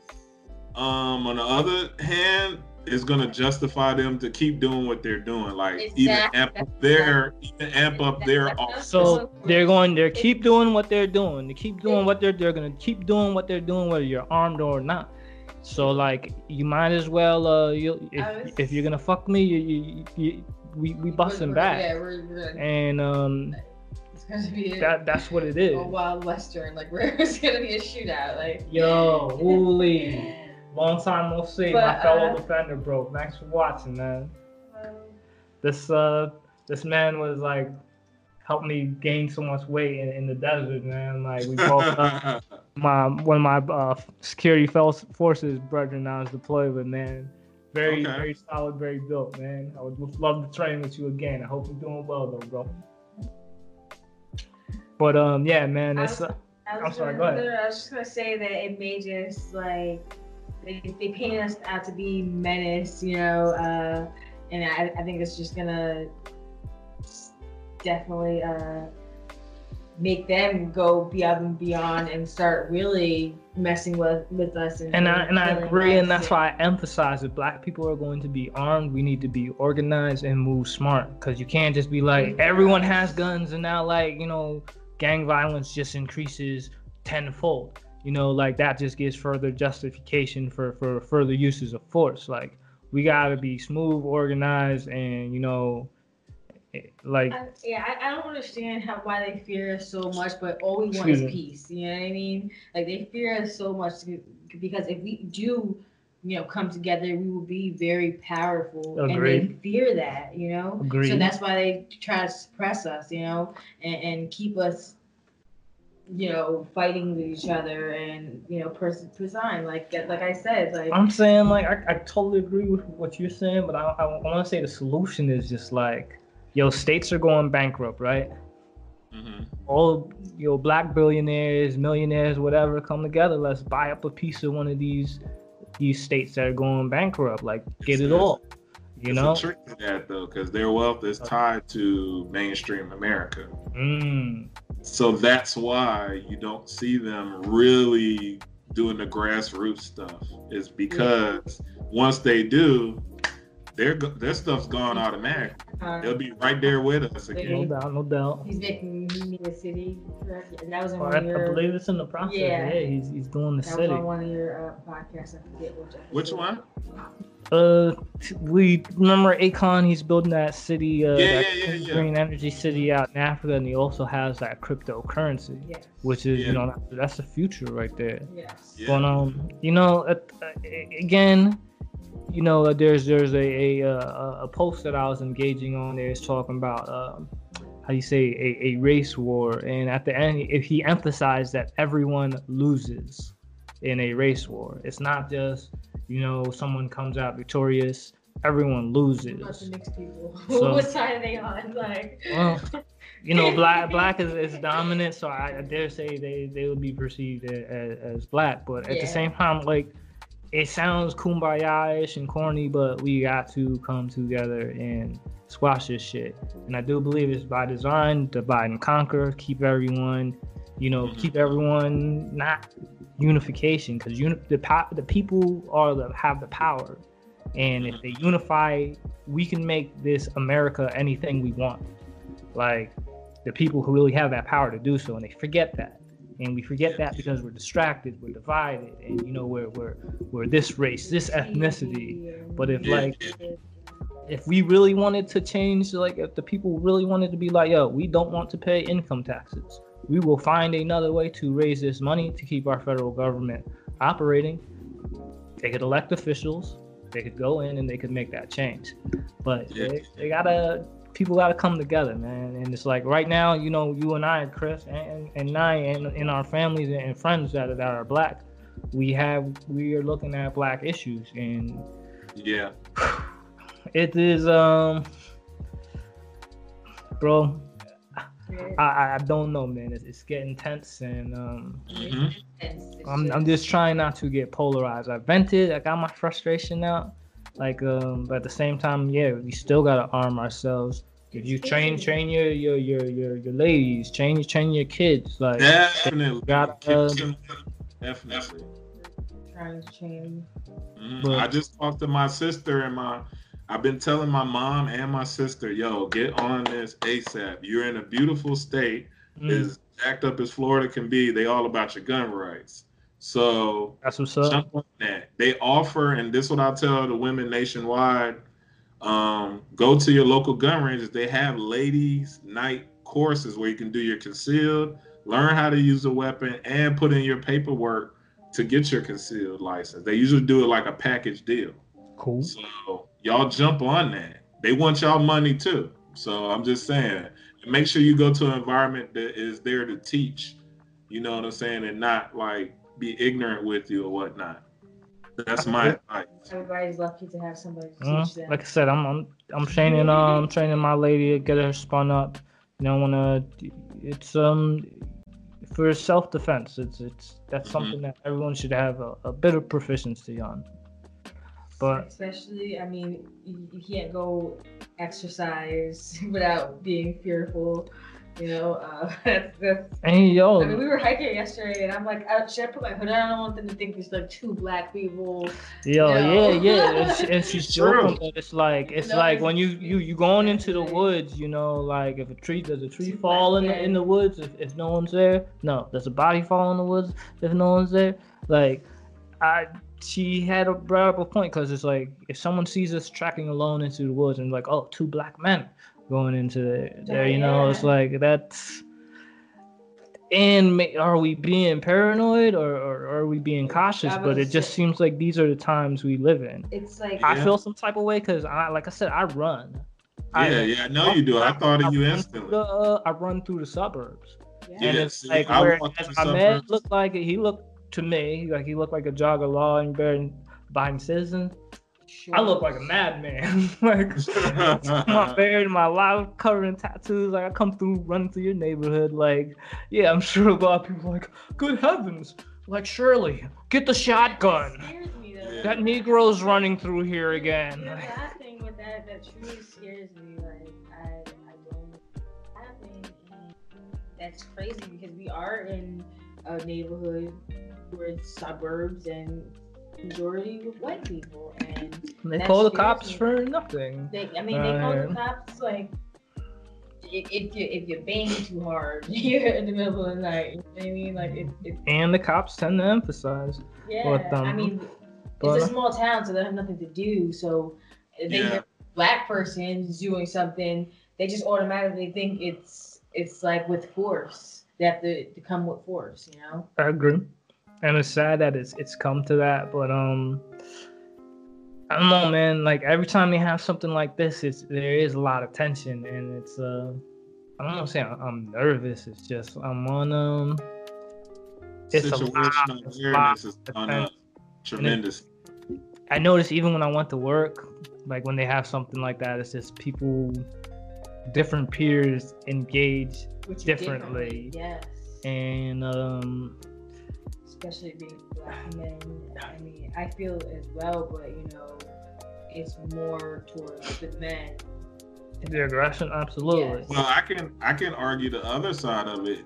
Um, on the other hand, it's gonna justify them to keep doing what they're doing, like even amp up their even amp up their That's- off. So they're going. They're keep doing what they're doing. They keep doing what they're. They're gonna keep doing what they're doing, whether you're armed or not. So like, you might as well. Uh, you if, was- if you're gonna fuck me, you, you, you, we we busting We're- back, Yeah, we're, we're and um, it's gonna be a, that that's what it is. a wild western. Like, where it's gonna be a shootout. Like, Yo, Wooly, long time no see, my fellow uh, defender, bro. Thanks for watching, man. um, This uh, this man was like, helped me gain so much weight in, in the desert, man. Like we both. Uh, my one of my uh, security forces brethren now is deployed with man. Very okay. very solid, very built, man. I would love to train with you again. I hope you're doing well though, bro. But um, yeah, man, it's. Uh, I am sorry. Go ahead. I was just gonna say that it may just like they, they paint us out to be menace, you know, uh, and I, I think it's just gonna definitely uh, make them go beyond and beyond and start really messing with with us. And, and I and I agree, and that's why I emphasize if black people are going to be armed, we need to be organized and move smart. Because you can't just be like mm-hmm. everyone has guns and now like you know gang violence just increases tenfold. You know, like that just gives further justification for for further uses of force. Like we gotta be smooth, organized, and you know like I, yeah I, I, don't understand how why they fear us so much but all we want is peace you know what i mean like they fear us so much because if we do you know come together we will be very powerful Agreed. and they fear that you know Agreed. so that's why they try to suppress us you know and, and keep us you know, fighting with each other and you know, person person like like I said, like I'm saying, like I, I totally agree with what you're saying, but I I, I want to say the solution is just like yo, states are going bankrupt, right? Mm-hmm. All yo black billionaires, millionaires, whatever, come together. Let's buy up a piece of one of these these states that are going bankrupt. Like get it all. You know, trick to that though, because their wealth is tied to mainstream America. Mm. So that's why you don't see them really doing the grassroots stuff. Is because yeah. once they do, their their stuff's gone automatic. Uh, They'll be right there with us again. No doubt, no doubt. He's making the city, and that was in one of your. I believe it's in the process. Yeah, yeah he's he's doing the that city. That was on one of your uh, podcasts. I forget which. Which one? Uh, we remember Akon. He's building that city, uh, yeah, that yeah, yeah, green energy city out in Africa, and he also has that cryptocurrency, yes. which is you know that's the future right there. Yes. But um, you know, uh, again you know, there's there's a, a a post that I was engaging on there is talking about um, how you say a, a race war, and at the end, if he emphasized that everyone loses in a race war, it's not just you know someone comes out victorious, everyone loses. Not the mixed people. So, what side are they on? Like. Well, you know, black black is, is dominant, so I, I dare say they they would be perceived as, as black, but at yeah. the same time, like it sounds kumbaya-ish and corny, but we got to come together and squash this shit. And I do believe it's by design, divide and conquer, keep everyone, you know, keep mm-hmm. everyone not unification because uni- the po- the people are the have the power, and if mm-hmm. they unify, we can make this America anything we want. Like the people who really have that power to do so, and they forget that and we forget that because we're distracted, we're divided, and you know we're we're we're this race, this ethnicity. But if like if we really wanted to change, like if the people really wanted to be like, yo, we don't want to pay income taxes, we will find another way to raise this money to keep our federal government operating. They could elect officials, they could go in and they could make that change. But they, they gotta people got to come together, man. And it's like right now, you know, you and I, Chris, and and I, and in our families and friends that are, that are black, we have we are looking at black issues, and yeah, it is um, bro. I, I don't know, man. It's, it's getting tense, and um, mm-hmm. I'm I'm just trying not to get polarized. I vented. I got my frustration out. Like, um, but at the same time, yeah, we still gotta arm ourselves. If you train, train your your your your, your ladies, train train your kids. Like, definitely, gotta, uh, definitely. Trying to change. Mm, I just talked to my sister and my. I've been telling my mom and my sister, yo, get on this ASAP. You're in a beautiful state, mm. as jacked up as Florida can be. They all about your gun rights. So that's what's up. Jump on that. They offer, and this is what I tell the women nationwide. Um, go to your local gun ranges. They have ladies' night courses where you can do your concealed, learn how to use a weapon, and put in your paperwork to get your concealed license. They usually do it like a package deal. Cool. So y'all jump on that. They want y'all money too. So I'm just saying, make sure you go to an environment that is there to teach You know what I'm saying, and not like be ignorant with you or whatnot. That's my advice. Everybody's lucky to have somebody to Uh, teach them. like I said, I'm I'm I'm training um training my lady to get her spun up. You know, wanna it's um for self defense. It's it's that's Mhm. something that everyone should have a, a bit of proficiency on. But Especially, I mean, you, you can't go exercise without being fearful. You know, uh, that's, that's and yo, I mean, we were hiking yesterday, and I'm like, uh, should I put my hood on? I don't want them to think there's like two black people. Yo, No. yeah, yeah, and, she, and she's joking, but it's like it's No, like it's- when you you you going into the woods, you know, like if a tree does a tree Two fall in the in the woods if, if no one's there? No, does a body fall in the woods if no one's there? Like, I she had a brought up a point because it's like if someone sees us tracking alone into the woods and like oh two black men going into there, there you know, it's like that's. And ma- are we being paranoid or, or are we being cautious? I But it just seems like these are the times we live in. It's like I Yeah. feel some type of way because I, like I said, I run. I, Yeah, yeah, I know you do. I thought of you run through instantly. The, uh, I run through the suburbs, yeah. and Yeah, it's see, like I where walk through Ahmaud looked like he looked to me like he looked like a jogger law and bearing behind citizen. I look like a madman. like my beard, my loud covering tattoos. Like I come through, running through your neighborhood. Like, yeah, I'm sure a lot of people are like, good heavens, like Shirley, get the shotgun. That scares me, though. Yeah. That Negro's running through here again. Yeah, that thing with that that truly scares me. Like I, I don't happen, and that's crazy because we are in a neighborhood where it's suburbs and majority with white people, and They call the cops me. for nothing. they, I mean, they call Uh, the cops like. If, if you if you bang too hard, you're in the middle of the night. You know what I mean, like it, it And the cops tend to emphasize. yeah. But, um, I mean, but- it's a small town, so they have nothing to do. So if they Yeah. hear a black person doing something, they just automatically think it's it's like with force. They have to, to come with force, you know. I agree. And it's sad that it's it's come to that, but um I don't know, man. Like every time they have something like this, it's there is a lot of tension and it's uh I don't want to say I'm, I'm nervous. It's just I'm on um it's a lot, Situational a lot is of gone up tremendous. I notice even when I went to work, like when they have something like that, it's just people, different peers engage, Which Differently. yes. and um, Especially being black men. I mean, I feel as well, but you know, it's more towards the men. the aggression, absolutely. Yes. Well, I can I can argue the other side of it.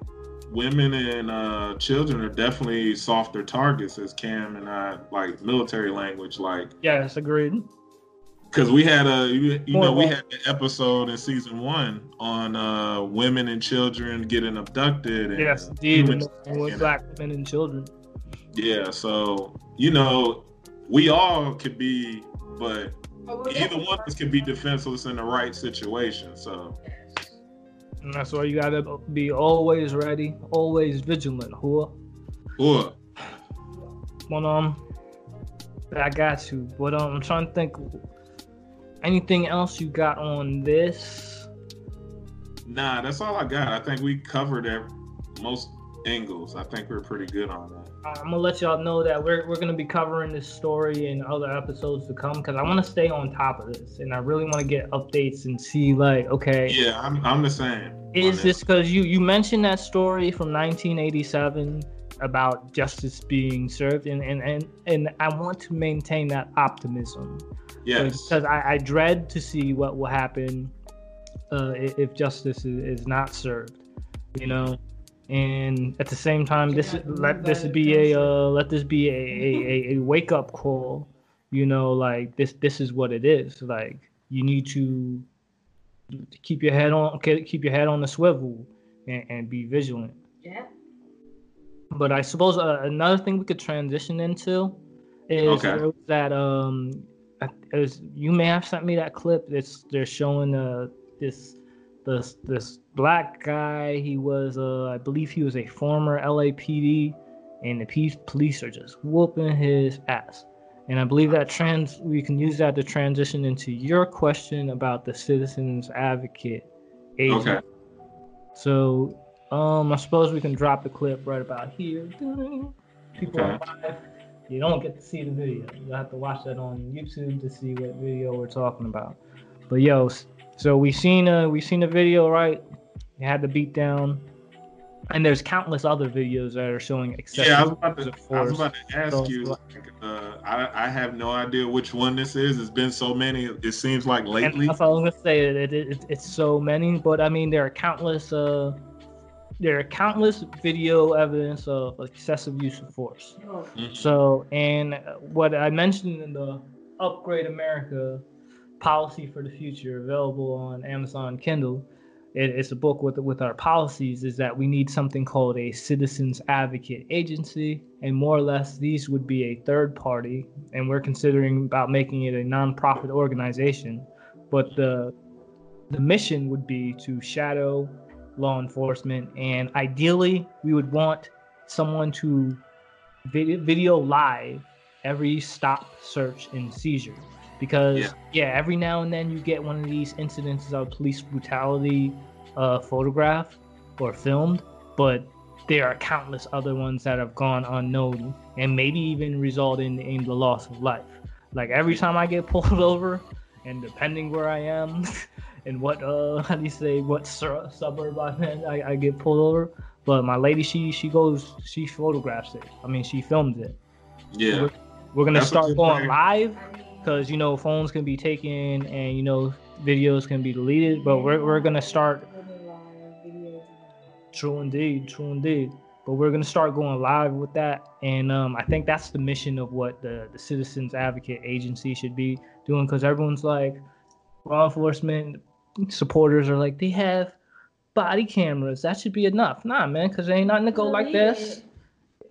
Women and uh, children are definitely softer targets, as Cam and I like military language, like Yes, agreed. because we had a you, you know we had an episode in season one on uh, women and children getting abducted. And, Yes, indeed, humans- with black women and children. Yeah, so you know we all could be, but either one of us can be defenseless in the right situation. So And that's why you gotta be always ready, always vigilant, Whoa. Whoa. But um, I got you. But um, I'm trying to think. Anything else you got on this? nah, that's all I got. I think we covered ev- most angles. I think we're pretty good on that. I'm gonna let y'all know that we're we're gonna be covering this story in other episodes to come because I want to stay on top of this and I really want to get updates and see like okay Yeah, I'm I'm the same. is this because you you mentioned that story from 1987 about justice being served and and and, and I want to maintain that optimism Yes. because I, I dread to see what will happen uh, if justice is, is not served you know and at the same time this let this be a uh, let this be a, a, a, a wake up call you know like this this is what it is like you need to keep your head on keep your head on the swivel and, and be vigilant Yeah. but I suppose uh, another thing we could transition into is Okay. that um, I- it was, you may have sent me that clip. It's they're showing uh this this this black guy. He was uh I believe he was a former LAPD, and the peace police are just whooping his ass. And I believe that trans we can use that to transition into your question about the citizens advocate agent. Okay. So Um, I suppose we can drop the clip right about here. People are Okay. live. You don't get to see the video. You have to watch that on YouTube to see what video we're talking about. But yo, so we seen a we seen a video, right? Had the beat down, and there's countless other videos that are showing excessive Yeah, I was about to. I was about to ask So- you. Uh, I I have no idea which one this is. It's been so many. It seems like lately. that's all I'm gonna say. It, it, it, it's so many, but I mean, there are countless. Uh, there are countless video evidence of excessive use of force. Mhm. So, and what I mentioned in the Upgrade America policy for the future, available on Amazon Kindle, it, it's a book with with our policies. Is that we need something called a citizens advocate agency, and more or less these would be a third party, and we're considering about making it a nonprofit organization, but the the mission would be to shadow law enforcement, and ideally we would want someone to video, video live every stop, search, and seizure. Because Yeah. yeah. every now and then you get one of these incidences of police brutality uh, photographed or filmed, but there are countless other ones that have gone unknown and maybe even result in, in the loss of life. Like every time I get pulled over, and depending where I am and what uh how do you say what sur- suburb I'm in, I, I get pulled over. But my lady, she she goes, she photographs it. I mean, she films it. Yeah. We're gonna That's start going live because you know phones can be taken and you know videos can be deleted. But we're we're gonna start. True indeed, true indeed. But we're gonna start going live with that, and um, I think that's the mission of what the the Citizens Advocate Agency should be doing, because everyone's like, law enforcement supporters are like, they have body cameras, that should be enough. Nah, man, because there ain't nothing to go like this,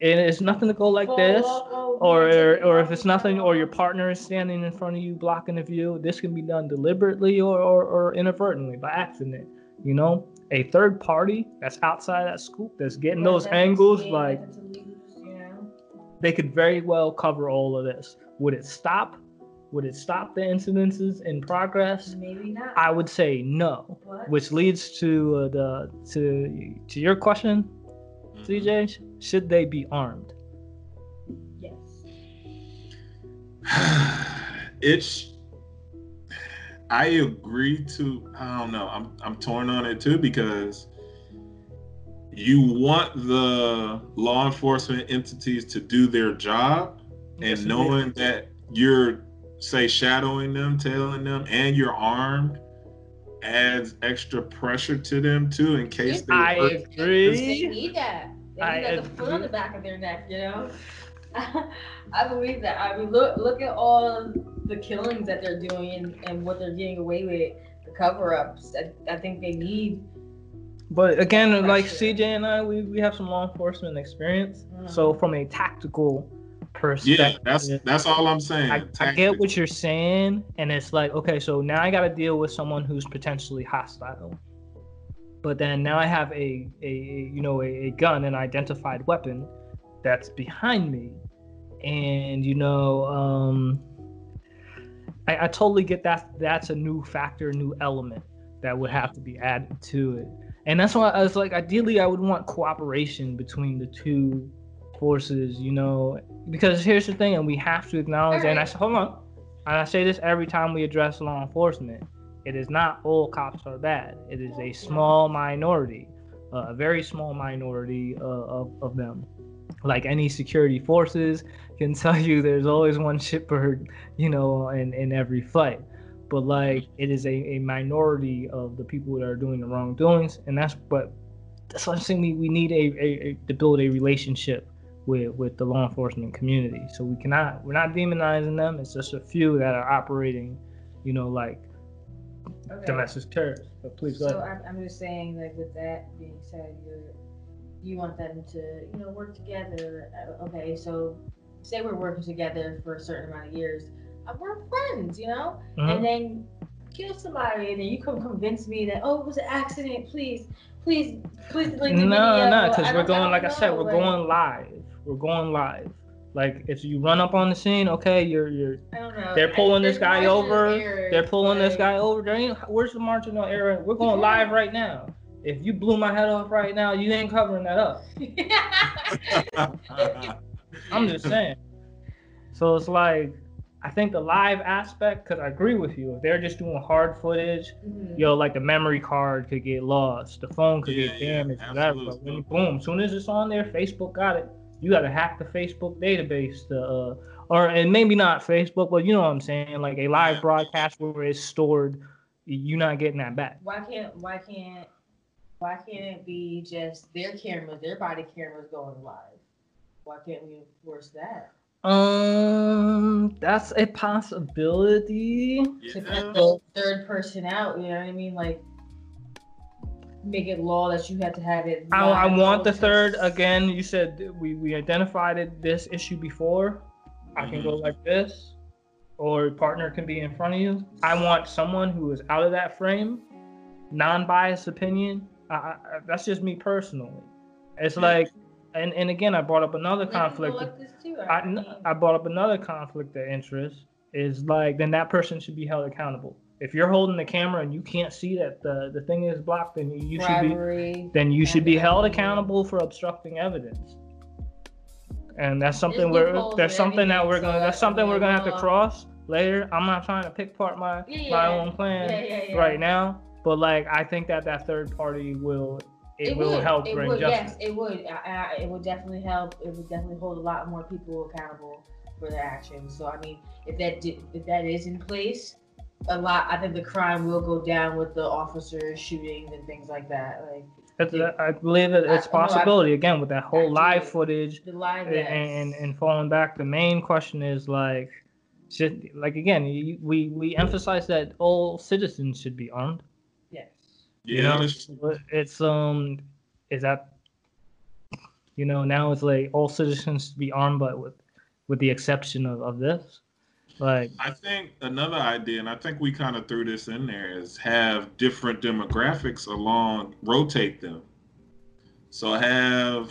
and it's nothing to go like this or or if it's nothing or your partner is standing in front of you blocking the view this can be done deliberately or, or, or inadvertently by accident you know? A third party that's outside that scoop that's getting those angles like they could very well cover all of this. Would it stop? Would it stop the incidences in progress? Maybe not. i would say no. But- which leads to uh, the to to your question Mhm. cj should they be armed Yes. it's I agree to I don't know. I'm I'm torn on it too because you want the law enforcement entities to do their job Yes, and indeed. knowing that you're say shadowing them, tailing them, and you're armed adds extra pressure to them too in case they I hurt. agree. They need that. They I need that foot on the back of their neck, you know? I believe that. I mean, look look at all the killings that they're doing and, and what they're getting away with, the cover ups. I, I think they need. But again, like CJ and I, we, we have some law enforcement experience. So mm. from a tactical perspective, Yeah, that's that's all I'm saying. I, I get what you're saying, and it's like, okay, so now I got to deal with someone who's potentially hostile. But then now I have a, a, you know a, a gun, an identified weapon that's behind me, and you know um, I, I totally get that. That's a new factor, new element that would have to be added to it, and that's why I was like, ideally, I would want cooperation between the two forces, you know, because here's the thing, and we have to acknowledge, and I hold on, and I say this every time we address law enforcement. It is not all cops are bad. It is a small minority, uh, a very small minority uh, of, of them. Like any security forces can tell you, there's always one shitbird, you know, in, in every fight. But like, it is a, a minority of the people that are doing the wrongdoings, and that's but that's what I'm saying. We, we need a, a, a to build a relationship with with the law enforcement community. So we cannot we're not demonizing them. It's just a few that are operating, you know, like Okay. domestic terrorists. But please go So ahead. I'm, I'm just saying, like, with that being said, you're, you want them to, you know, work together. Uh, Okay, so say we're working together for a certain amount of years. Uh, we're friends, you know? Mhm. And then kill somebody, and then you come convince me that, oh, it was an accident. Please, please, please delete the No, no, because I we're don't- I going, don't like I said, know, we're like, going live. We're going live. Like if you run up on the scene, okay, you're you're I don't know. they're pulling this guy over. error, They're pulling this guy over. There ain't where's the marginal error? We're going live right now. if you blew my head off right now, you ain't covering that up. I'm just saying. So it's like, I think the live aspect, because I agree with you. If they're just doing hard footage, Mhm. yo, like the memory card could get lost, the phone could Yeah, get yeah, damaged, whatever. But when boom, soon as it's on there, Facebook got it. You got to hack the Facebook database to, uh, or and maybe not Facebook, but you know what I'm saying, like a live broadcast where it's stored. You're not getting that back. Why can't why can't why can't it be just their cameras, their body cameras going live? Why can't we enforce that? Um, that's a possibility. To Yeah. cut the third person out, you know what I mean? Like make it law that you have to have it. I, I want the third again. You said we we identified it, this issue before. I can go mm-hmm. like this, or partner can be in front of you. I want someone who is out of that frame, non-biased opinion. I, I, that's just me personally. It's Yeah. like, and and again, I brought up another They conflict. like this too, I, I mean, I brought up another conflict of interest. Is like then that person should be held accountable. If you're holding the camera and you can't see that the, the thing is blocked, then you should be then you should be held accountable for obstructing evidence. And that's something loopholes there's something that we're gonna that's something we're gonna have to cross later. I'm not trying to pick part my Yeah, my yeah. own plan Yeah, right now, but like I think that that third party will it, will would. help it bring would, justice. Yes, it would. I, I, it would definitely help. It would definitely hold a lot more people accountable for their actions. So I mean, if that did, if that is in place, a lot. I think the crime will go down with the officers shootings and things like that. Like It's- I believe that it's I- no, I- possibility again with that whole live footage the live. and, yes. and and falling back. The main question is like, should like again you, we we emphasize that all citizens should be armed. yes. Yeah, you know, it's um, is that you know now it's like all citizens to be armed, but with with the exception of, of this, like I think another idea, and I think we kind of threw this in there, is have different demographics along, rotate them. So have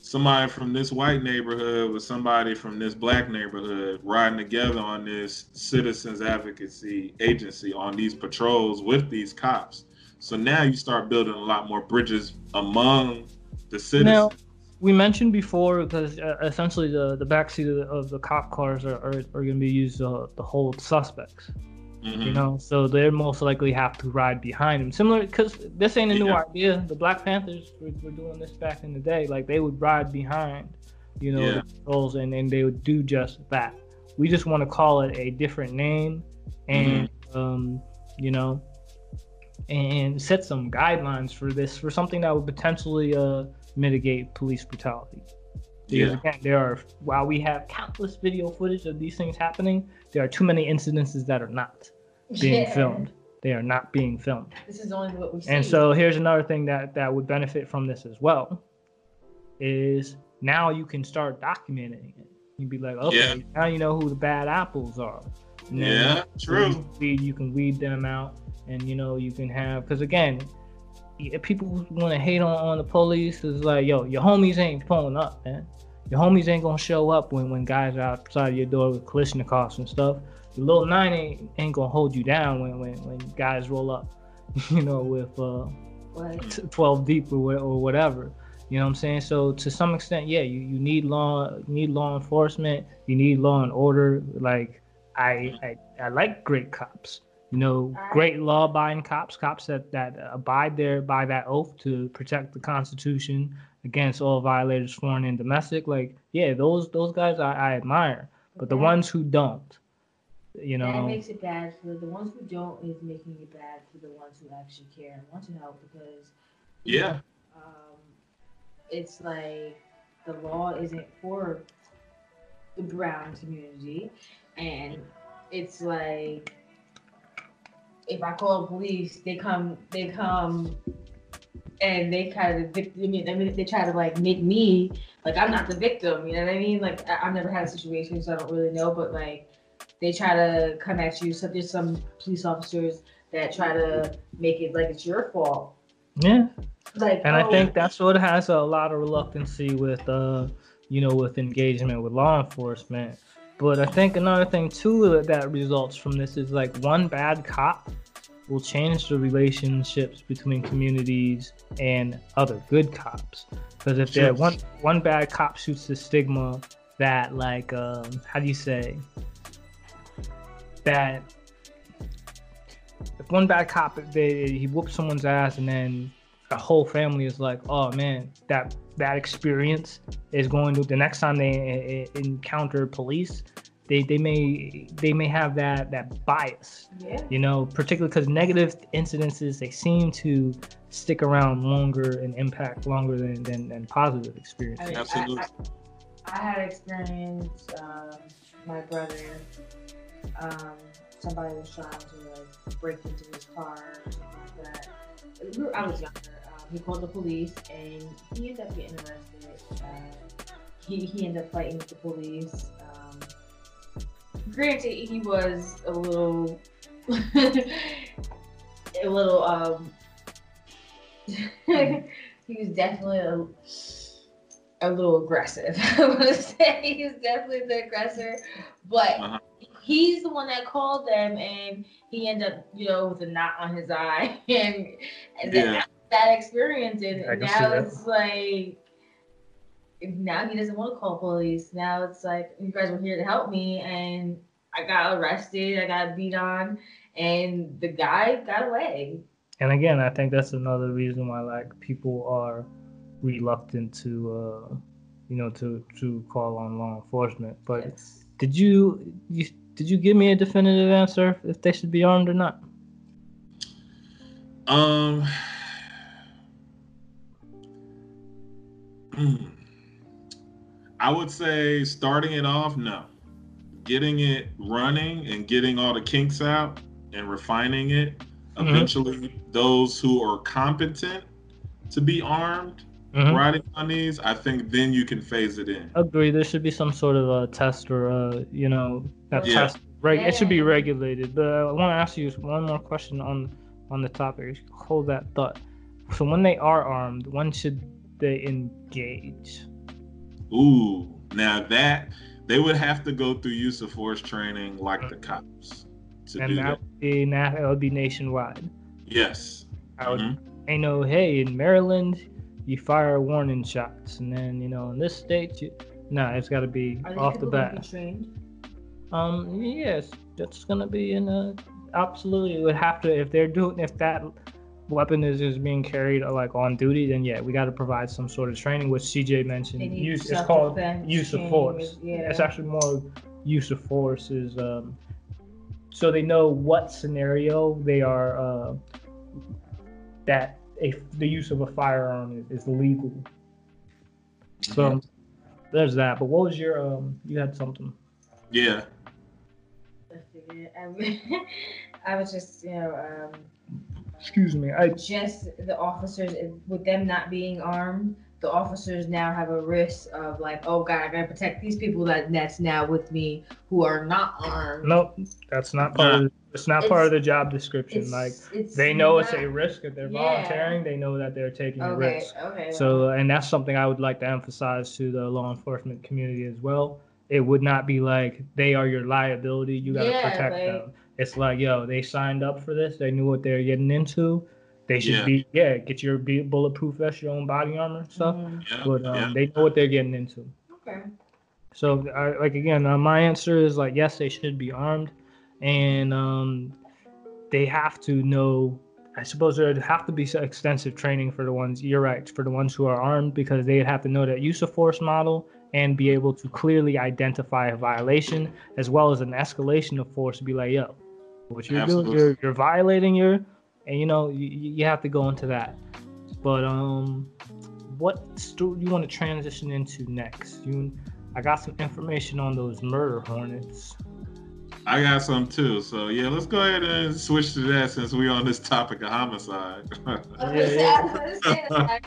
somebody from this white neighborhood with somebody from this black neighborhood riding together on this citizens advocacy agency on these patrols with these cops. So now you start building a lot more bridges among the citizens. Now, we mentioned before because uh, essentially the the backseat of the, of the cop cars are, are, are going to be used to, to hold suspects. Mhm. You know, so they most likely have to ride behind him. Similar, because this ain't a new Yeah. idea. The Black Panthers were, were doing this back in the day. Like they would ride behind, you know, Yeah. the patrols, and, and they would do just that. We just want to call it a different name, and Mm-hmm. um, you know, and set some guidelines for this for something that would potentially uh mitigate police brutality. Because Yeah. again, there are while we have countless video footage of these things happening, there are too many incidences that are not being Yeah. filmed. They are not being filmed. This is only what we see. And so here's another thing that that would benefit from this as well is now you can start documenting it. You'd be like, okay, Yeah. now you know who the bad apples are. Yeah, true. You, weed, you can weed them out, and you know you can have because again, y- people want to hate on, on the police. Is like, yo, your homies ain't pulling up, man. Your homies ain't gonna show up when, when guys are outside your door with Kalashnikovs and stuff. Your little nine ain't, ain't gonna hold you down when, when, when guys roll up, you know, with uh, Like, t- 12 deep or, or whatever. You know what I'm saying? So to some extent, yeah, you, you need law you need law enforcement, you need law and order. Like I I, I like great cops. You know, great law abiding cops, cops that, that abide there by that oath to protect the constitution against all violators foreign and domestic. Like, yeah, those those guys I, I admire. But the ones who don't, you know, that makes it bad for the ones who don't is making it bad for the ones who actually care and want to help because Yeah. um, it's like the law isn't for the brown community, and it's like if I call the police, they come, they come, and they kind of vic- I mean, I mean, they try to like make me like I'm not the victim. You know what I mean? Like I- I've never had a situation, so I don't really know, but like they try to come at you. So there's some police officers that try to make it like it's your fault. yeah. Like, and I oh, think that's what has a lot of reluctancy with uh you know with engagement with law enforcement but I think another thing too that results from this is like one bad cop will change the relationships between communities and other good cops. Because if there Sure. one one bad cop shoots the stigma that like um, how do you say that if one bad cop they, he whoops someone's ass and then a whole family is like, oh man, that that experience is going to the next time they uh, encounter police, they they may they may have that that bias, Yeah. you know, particularly because negative incidences they seem to stick around longer and impact longer than than, than positive I experiences. mean, I- Absolutely. I, I had experience. Um, my brother, um, somebody was trying to like break into his car something like that. I was younger. Um, he called the police and he ended up getting arrested. Uh, he he ended up fighting with the police. Um, granted, he was a little, a little. Um, he was definitely a a little aggressive. I want to say he was definitely the aggressor, but Uh-huh. He's the one that called them, and he ended up, you know, with a knot on his eye, and, and Yeah. that, that experience, and I can see now it's like. Now he doesn't want to call police. Now it's like you guys were here to help me, and I got arrested. I got beat on, and the guy got away. And again, I think that's another reason why like people are reluctant to uh, you know to to call on law enforcement. But It's- Did you, you did you give me a definitive answer if they should be armed or not? Um. hmm. I would say starting it off, no. Getting it running and getting all the kinks out and refining it. Mhm. Eventually, those who are competent to be armed Mhm. riding on these, I think then you can phase it in. Agree. There should be some sort of a test or a you know not Yeah. test. Reg- It should be regulated. But I want to ask you one more question on on the topic. Hold that thought. So when they are armed, when should they engage? Ooh, now that they would have to go through use of force training like the cops to and do that that. would be na- that would be nationwide. Yes. I would Mhm. I know, hey, in Maryland, you fire warning shots, and then you know in this state, you no, it's got to be Are off the people gonna be bat. Um, yes, that's gonna be in a absolutely. It would have to if they're doing if that weapon is is being carried uh, like on duty, then yeah, we got to provide some sort of training, which CJ mentioned. Use it's called use of force. yeah. It's actually more use of force is um, so they know what scenario they are uh, that a the use of a firearm is, is legal. So there's that. But what was your um? You had something. Yeah. I. I, I was just, you know, um, Excuse me. I just the officers with them not being armed. The officers now have a risk of like, oh God, I gotta protect these people that that's now with me who are not armed. Nope, that's not part of. It's not part of the job description. It's, like it's they know it's a risk if they're Yeah. volunteering. They know that they're taking a Okay, risk. okay. So, and that's something I would like to emphasize to the law enforcement community as well. It would not be like they are your liability. You got to Yeah, protect like- them. It's like, yo, they signed up for this. They knew what they're getting into. They should Yeah. be, yeah, get your bulletproof vest, your own body armor and stuff. Mhm. Yeah. But um, yeah. they know what they're getting into. Okay. So, I, like again, uh, my answer is like yes, they should be armed, and um, they have to know. I suppose there'd have to be some extensive training for the ones. You're right, for the ones who are armed, because they'd have to know that use of force model and be able to clearly identify a violation as well as an escalation of force. To be like, yo, what you're doing, you're you're violating your, and you know you, you have to go into that. But um, what sto- you want to transition into next? You, I got some information on those murder hornets. I got some too. So yeah, let's go ahead and switch to that since we're on this topic of homicide. I Yeah, yeah. I was gonna say that, like,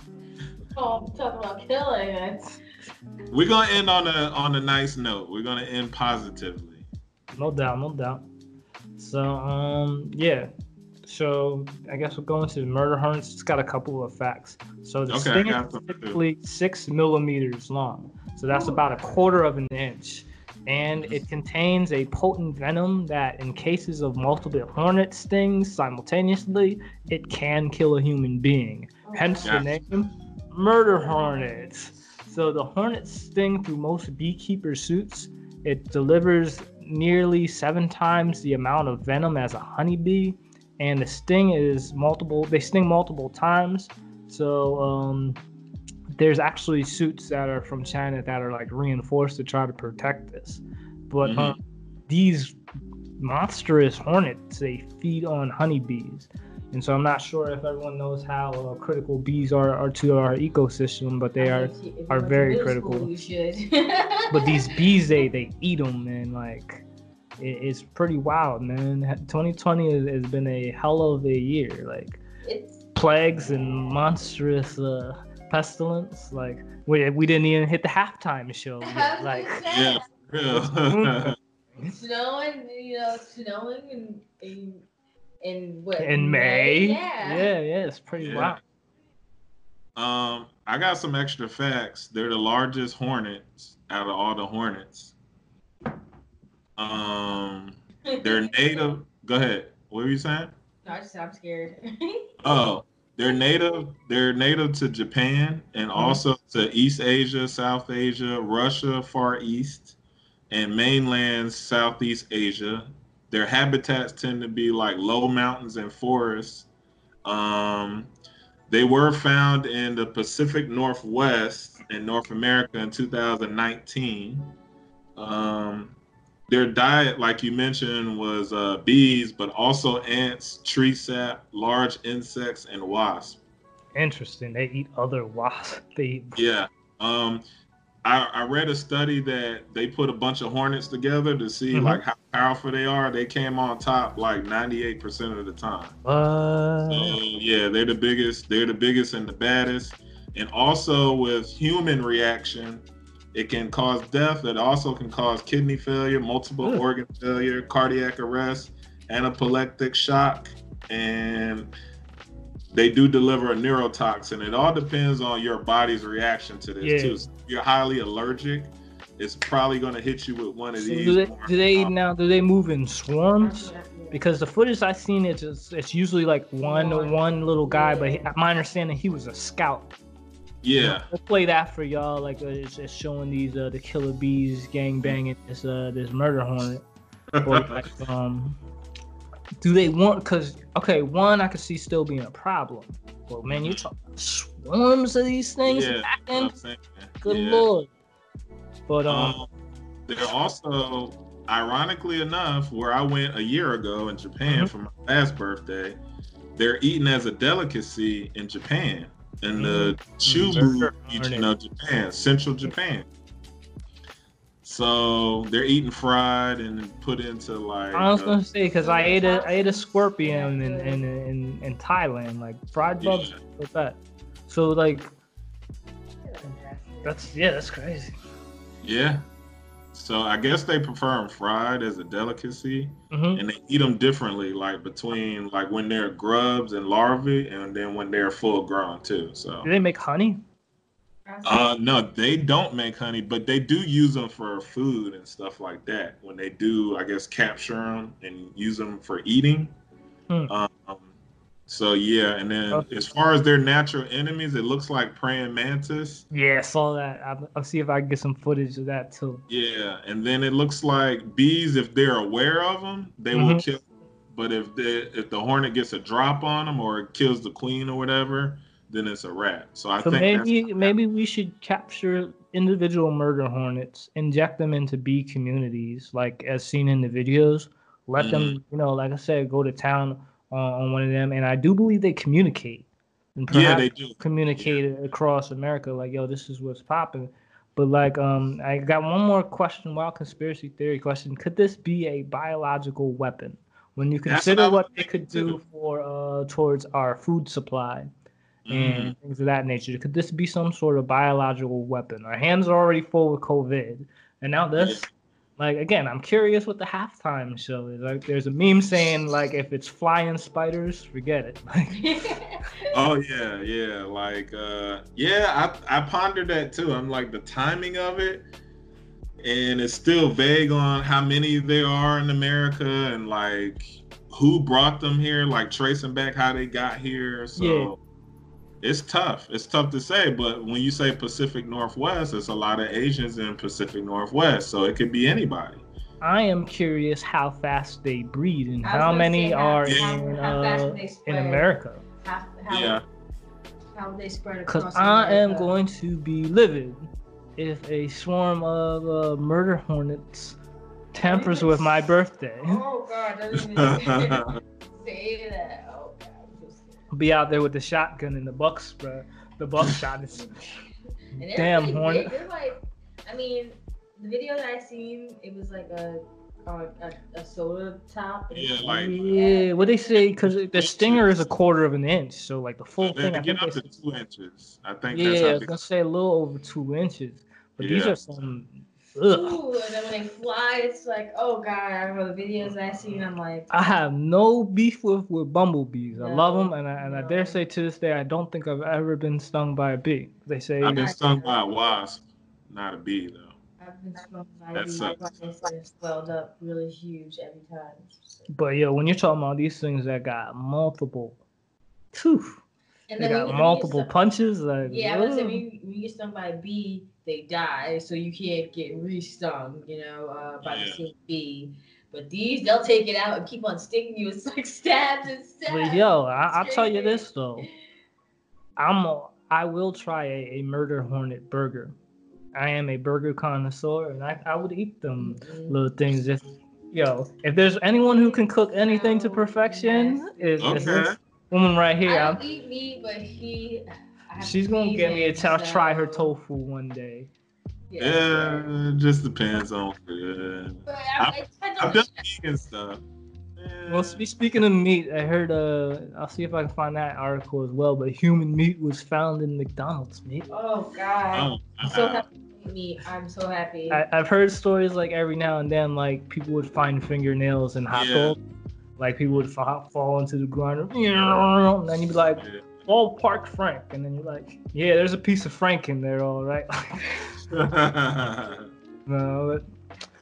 oh, talking about killing it. we're gonna end on a on a nice note. We're gonna end positively. No doubt, no doubt. So um, yeah. So I guess we're going to the murder hornets. It's got a couple of facts. So the Okay, I sting is some too. typically six millimeters long. So that's about a quarter of an inch. And it contains a potent venom that, in cases of multiple hornet stings simultaneously, it can kill a human being. Hence the name murder hornets. So the hornets sting through most beekeeper suits. It delivers nearly seven times the amount of venom as a honeybee, and the sting is multiple. They sting multiple times. So um, there's actually suits that are from China that are like reinforced to try to protect this. But Mhm. um, these monstrous hornets they feed on honeybees. And so I'm not sure if everyone knows how uh, critical bees are, are to our ecosystem, but they I are. mean, if you- are very critical. school, But these bees, they they eat them, and like it, it's pretty wild, man. 2020 has, has been a hell of a year. Like it's plagues and monstrous uh, pestilence. Like we we didn't even hit the halftime show yet. Like Yeah, for real. snowing, you know, snowing in in in what in May. Yeah. yeah, yeah, it's pretty Yeah. wild. Um, I got some extra facts. They're the largest hornets out of all the hornets. Um, they're native. Go ahead. What were you saying? No, I just I'm scared. Oh, they're native. They're native to Japan and also to East Asia, South Asia, Russia, Far East, and mainland Southeast Asia. Their habitats tend to be like low mountains and forests. Um, they were found in the Pacific Northwest in North America in 2019. Um, their diet, like you mentioned, was uh, bees, but also ants, tree sap, large insects, and wasps. Interesting. They eat other wasps. They eat Yeah. Um, I, I read a study that they put a bunch of hornets together to see Mhm. like how powerful they are. They came on top like 98% of the time. what? So yeah, they're the biggest. They're the biggest and the baddest. And also with human reaction, it can cause death. It also can cause kidney failure, multiple organ failure, cardiac arrest, anaphylactic shock, and they do deliver a neurotoxin. It all depends on your body's reaction to this Yeah. too. So you're highly allergic, it's probably going to hit you with one of So these. do they do they now do they move in swarms? Because the footage I've seen just, it's usually like one One. one little guy, but he, my understanding he was a scout. Yeah. We'll play that for y'all. Like uh, it's, it's showing these uh, the killer bees gang banging this uh this murder hornet. Or like um, do they want? Cause okay, one I could see still being a problem. Well, man, you talk swarms of these things Yeah, back you know what then. I'm saying? Good Yeah. lord. But um, Um, they're also, ironically enough, where I went a year ago in Japan Mhm. for my last birthday, they're eaten as a delicacy in Japan, in the Chubu region of Japan, central Japan. So they're eating fried and put into like. I was uh, gonna say because I ate a I ate a scorpion in in, in, in Thailand, like fried bugs yeah. with that. So like that's yeah, that's crazy. yeah. So I guess they prefer them fried as a delicacy. hmm and they eat them differently, like between like when they're grubs and larvae, and then when they're full grown too. So, Do they make honey? uh, no, they don't make honey, but they do use them for food and stuff like that. When they do, I guess capture them and use them for eating. Hmm. Um, so yeah, and then Okay. as far as their natural enemies, it looks like praying mantis. Yeah, I saw that. I'll, I'll see if I can get some footage of that too. Yeah, and then it looks like bees, if they're aware of them, they will Mhm. kill. But if the if the hornet gets a drop on them or it kills the queen or whatever, then it's a wrap. So I So think maybe maybe we should capture individual murder hornets, inject them into bee communities, like as seen in the videos. Let them, Mm-hmm. you know, like I said, go to town on, on one of them, and I do believe they communicate. And yeah, they do. communicate it across America, like, yo, this is what's popping. But like, um, I got one more question, wild conspiracy theory question. Could this be a biological weapon? When you That's what consider what, they could do for uh towards our food supply Mhm. and things of that nature, could this be some sort of biological weapon? Our hands are already full with COVID, and now this. Like again, I'm curious what the halftime show is. Like, there's a meme saying like, if it's flying spiders, forget it. Like, Oh yeah, yeah. Like uh yeah, I I pondered that too. I'm like the timing of it. and it's still vague on how many there are in America and like who brought them here, like tracing back how they got here. So. It's tough. It's tough to say, but when you say Pacific Northwest, it's a lot of Asians in Pacific Northwest, so it could be anybody. I am curious how fast they breed and how many are how- in how uh, in. America. How, how, Yeah. how they spread Because across I am going to be livid if a swarm of uh, murder hornets tampers with my birthday. Oh God, don't even say that. Be out there with the shotgun and the buck bro. The buckshot is And they're Damn, pretty Hornet. They're like, I mean, the video that I seen, it was like a a, a, a soda top. Yeah, like- yeah. What they say? Because the stinger is a quarter of an inch, so like the full They thing. I get think up to two inches. I think yeah, that's I how was big. gonna say a little over two inches. But these are some. Ugh. Ooh, and then when they fly, it's like, oh god! I remember the videos I seen. I'm like, I have no beef with, with bumblebees. I love them, and I, and I dare say to this day, I don't think I've ever been stung by a bee. They say, I've been stung by a wasp, not a bee though. I've been stung by That these sucks. buckets that swelled up really huge every time. but yo, when you're talking about these things that got multiple, phew, And they then got you- when you multiple get stung- punches. Like, Yeah, I would say when you, when you get stung by a bee, they die, so you can't get re-stung, you know, uh, by the Yeah. same bee. But these, they'll take it out and keep on stinging you. It's like stabs and stabs. But yo, I, I'll tell you this though, I'm a, I will try a, a murder hornet burger. I am a burger connoisseur, and I, I would eat them Mm-mm. little things if yo if there's anyone who can cook anything to perfection is, is Okay. this woman right here I I'm- don't eat meat, but he. She's gonna feed get me a him, try try her tofu one day Yeah, it just depends on food. But I, I, I I've don't done vegan stuff. well speaking of meat i heard uh i'll see if i can find that article as well but human meat was found in mcdonald's meat Oh God! oh, I'm so happy meat. I'm so happy. I, I've heard stories like every now and then like people would find fingernails in hot Yeah. dogs like people would fall, fall into the grinder and then you'd be like yeah. oh park frank and then you're like yeah there's a piece of frank in there all right no but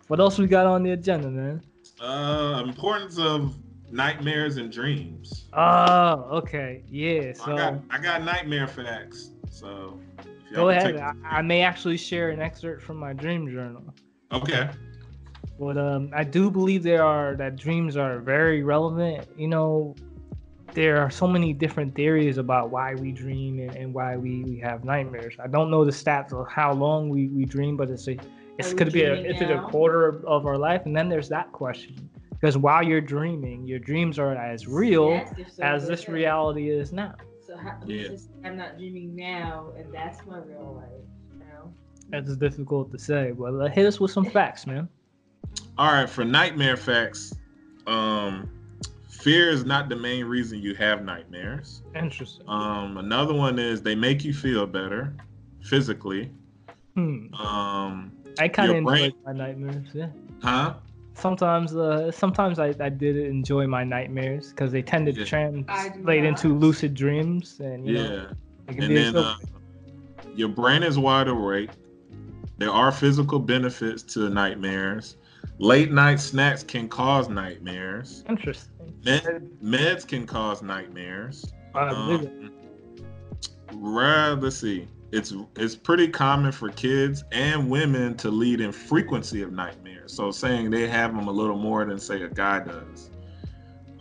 what else we got on the agenda man uh, importance of nightmares and dreams. oh okay yeah I so got I got nightmare facts. So if y'all go ahead take- I, I may actually share an excerpt from my dream journal Okay. But um, I do believe there are that dreams are very relevant. You know, there are so many different theories about why we dream and, and why we, we have nightmares. I don't know the stats of how long we, we dream, but it's a it's could be a dreaming is it a quarter of, of our life, and then there's that question because while you're dreaming, your dreams are as real Yes, so, as this ahead. reality is now. So how, Yeah. just, I'm not dreaming now, and that's my real life. You know? It's difficult to say, but uh, hit us with some facts, man. All right, for nightmare facts, um, fear is not the main reason you have nightmares. Interesting. Um, another one is they make you feel better physically. Hmm. Um, I kind of your brain- enjoy my nightmares. Yeah. huh? sometimes uh sometimes I, I did enjoy my nightmares because they tend to Yeah. translate into lucid dreams and you know, Yeah. it And then so- uh, your brain is wide awake. There are physical benefits to nightmares. Late night snacks can cause nightmares. interesting Med- meds can cause nightmares. Um, right, let's see. It's it's pretty common for kids and women to lead in frequency of nightmares. So saying they have them a little more than say a guy does.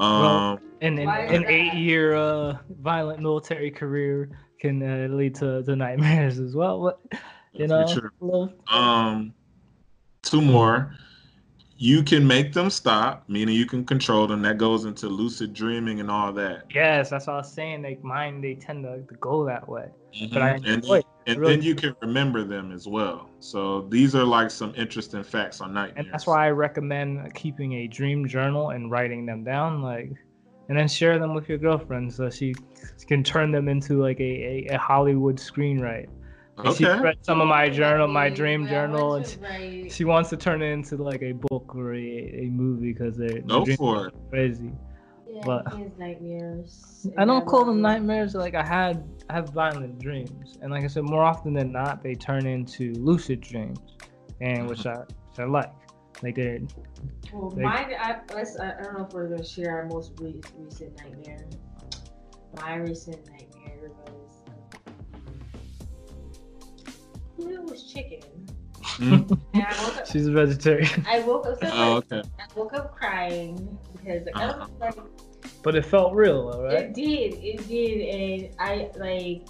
Um, Well, and an, an eight year uh violent military career can uh, lead to, to nightmares as well but you know um, two more. You can make them stop, meaning you can control them. That goes into lucid dreaming and all that. yes that's what i was saying like mine they tend to, to go that way but i Mhm. and it. and really- then you can remember them as well. So these are like some interesting facts on nightmares. and that's why I recommend keeping a dream journal and writing them down, like, and then share them with your girlfriend so she can turn them into like a, a, a Hollywood screenwrite. Like, She read some of my journal, my dream I journal, and to she wants to turn it into like a book or a, a movie because they're Go dreams for it. crazy. Yeah, but- nightmares. I don't call them nightmares. Like I had, I have violent dreams, and like I said, more often than not, they turn into lucid dreams. and mm-hmm. which I which I like. Like they Well, They- mine, I, let's, I I don't know if we're gonna share our most re- recent nightmare. My recent nightmare was chicken. Mm. And I woke up, she's a vegetarian, I woke up, so Oh, okay. I woke up crying because like, I Uh-huh. was like, but it felt real, though, right? it did, it did, and I like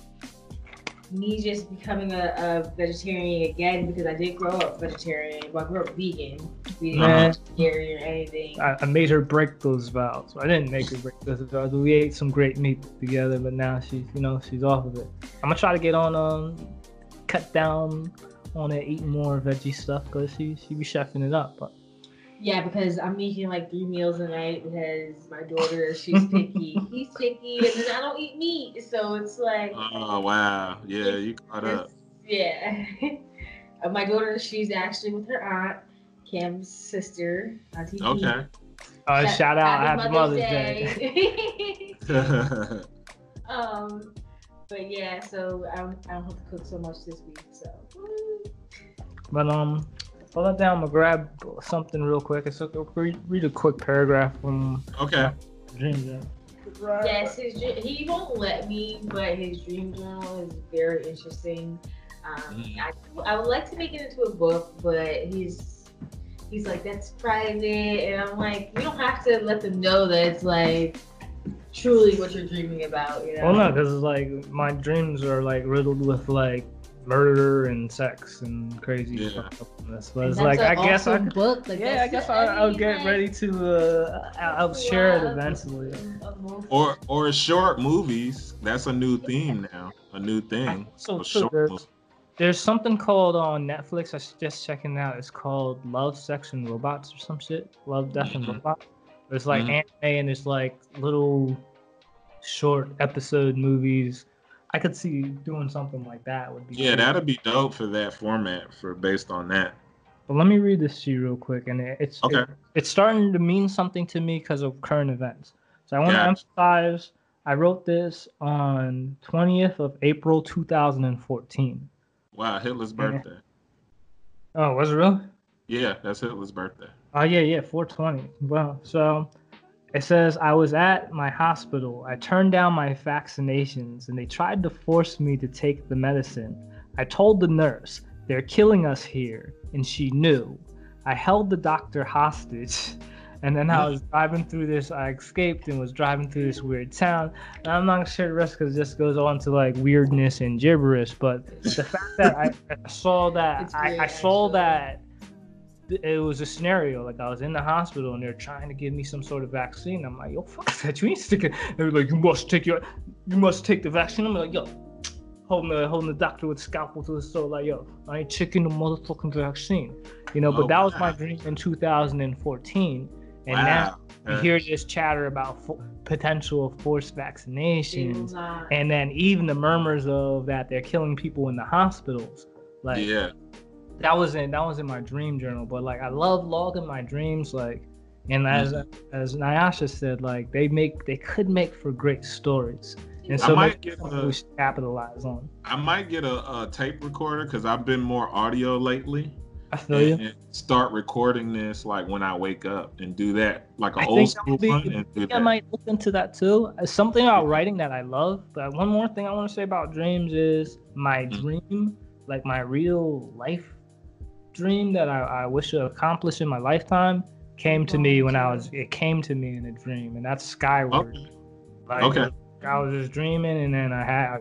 me just becoming a, a vegetarian again because I did grow up vegetarian. Well, I grew up vegan. We didn't Man. have dairy or anything. I, I made her break those vows. I didn't make her break those vows. We ate some great meat together, but now she's, you know, she's off of it. I'm gonna try to get on, um, cut down on it, eating more veggie stuff, cause she she be chefing it up. But Yeah, because I'm eating like three meals a night because my daughter, she's picky. He's picky, and then I don't eat meat, so it's like, Oh wow. Yeah, you caught up. yeah. My daughter, she's actually with her aunt, Cam's sister, Auntie P. Okay. uh, shout out, Happy Mother's Day. Day. um, but yeah, so I don't, I don't have to cook so much this week. So woo. But um, hold that down. I'm gonna grab something real quick. It's okay. Read, read a quick paragraph from okay. Dreams. Yeah. yes, his he won't let me, but his dream journal is very interesting. Um, Mm. I, I would like to make it into a book, but he's he's like that's private, and I'm like, you don't have to let them know that it's like truly what you're dreaming about. You know? Well, no, because it's like my dreams are like riddled with like murder and sex and crazy Yeah. stuff. in this. But And it's that's like I an guess I. awesome book. Like, Yeah, I guess I'll, I'll mean, get ready to. Uh, I'll I'll share it eventually. Or or short movies. That's a new theme now. A new thing. So, so short there's, there's something called on Netflix. I was just checking out. It's called Love, Sex, and Robots or some shit. Love, Death, and Mhm. Robots. It's like Mhm. anime and it's like little short episode movies. I could see doing something like that. Would be Yeah, cool. that'd be dope for that format for based on that. But let me read this to you real quick, and it's Okay. it- it's starting to mean something to me because of current events. So I want to Gotcha. emphasize. I wrote this on 20th of April 2014. Wow, Hitler's Yeah. birthday. Oh, was it real? Yeah, that's Hitler's birthday. Oh yeah, yeah, 420. Well, so it says I was at my hospital. I turned down my vaccinations, and they tried to force me to take the medicine. I told the nurse they're killing us here, and she knew. I held the doctor hostage, and then I was driving through this. I escaped and was driving through this weird town. And I'm not sure the rest because it just goes on to like weirdness and gibberish. But the fact that I, I saw that, I, I saw that it was a scenario like I was in the hospital and they're trying to give me some sort of vaccine. I'm like, yo, fuck that. You ain't sticking. They're like, you must take your, you must take the vaccine. I'm like, yo, holding the holding the doctor with scalpel to the throat, like, yo, I ain't taking the motherfucking vaccine. You know, but Oh, that was my dream in 2014, and now wow. you Uh, hear this chatter about fo- potential forced vaccinations, not. and then even the murmurs of that they're killing people in the hospitals. Like, yeah. That was in that was in my dream journal but like i love logging my dreams like and as Mm-hmm. as nyasha said like they make they could make for great stories and I so might that's give something a- we should capitalize on I might get a, a tape recorder because I've been more audio lately. i feel you and, and start recording this like when I wake up and do that like an I old school be- one and do I that. might look into that too. Something about writing that I love. But one more thing I want to say about dreams is my Mm. dream, like my real life dream that I, I wish to accomplish in my lifetime, came to me when I was. It came to me in a dream, and that's Skyward. Okay. Like, Okay. I was just dreaming, and then I had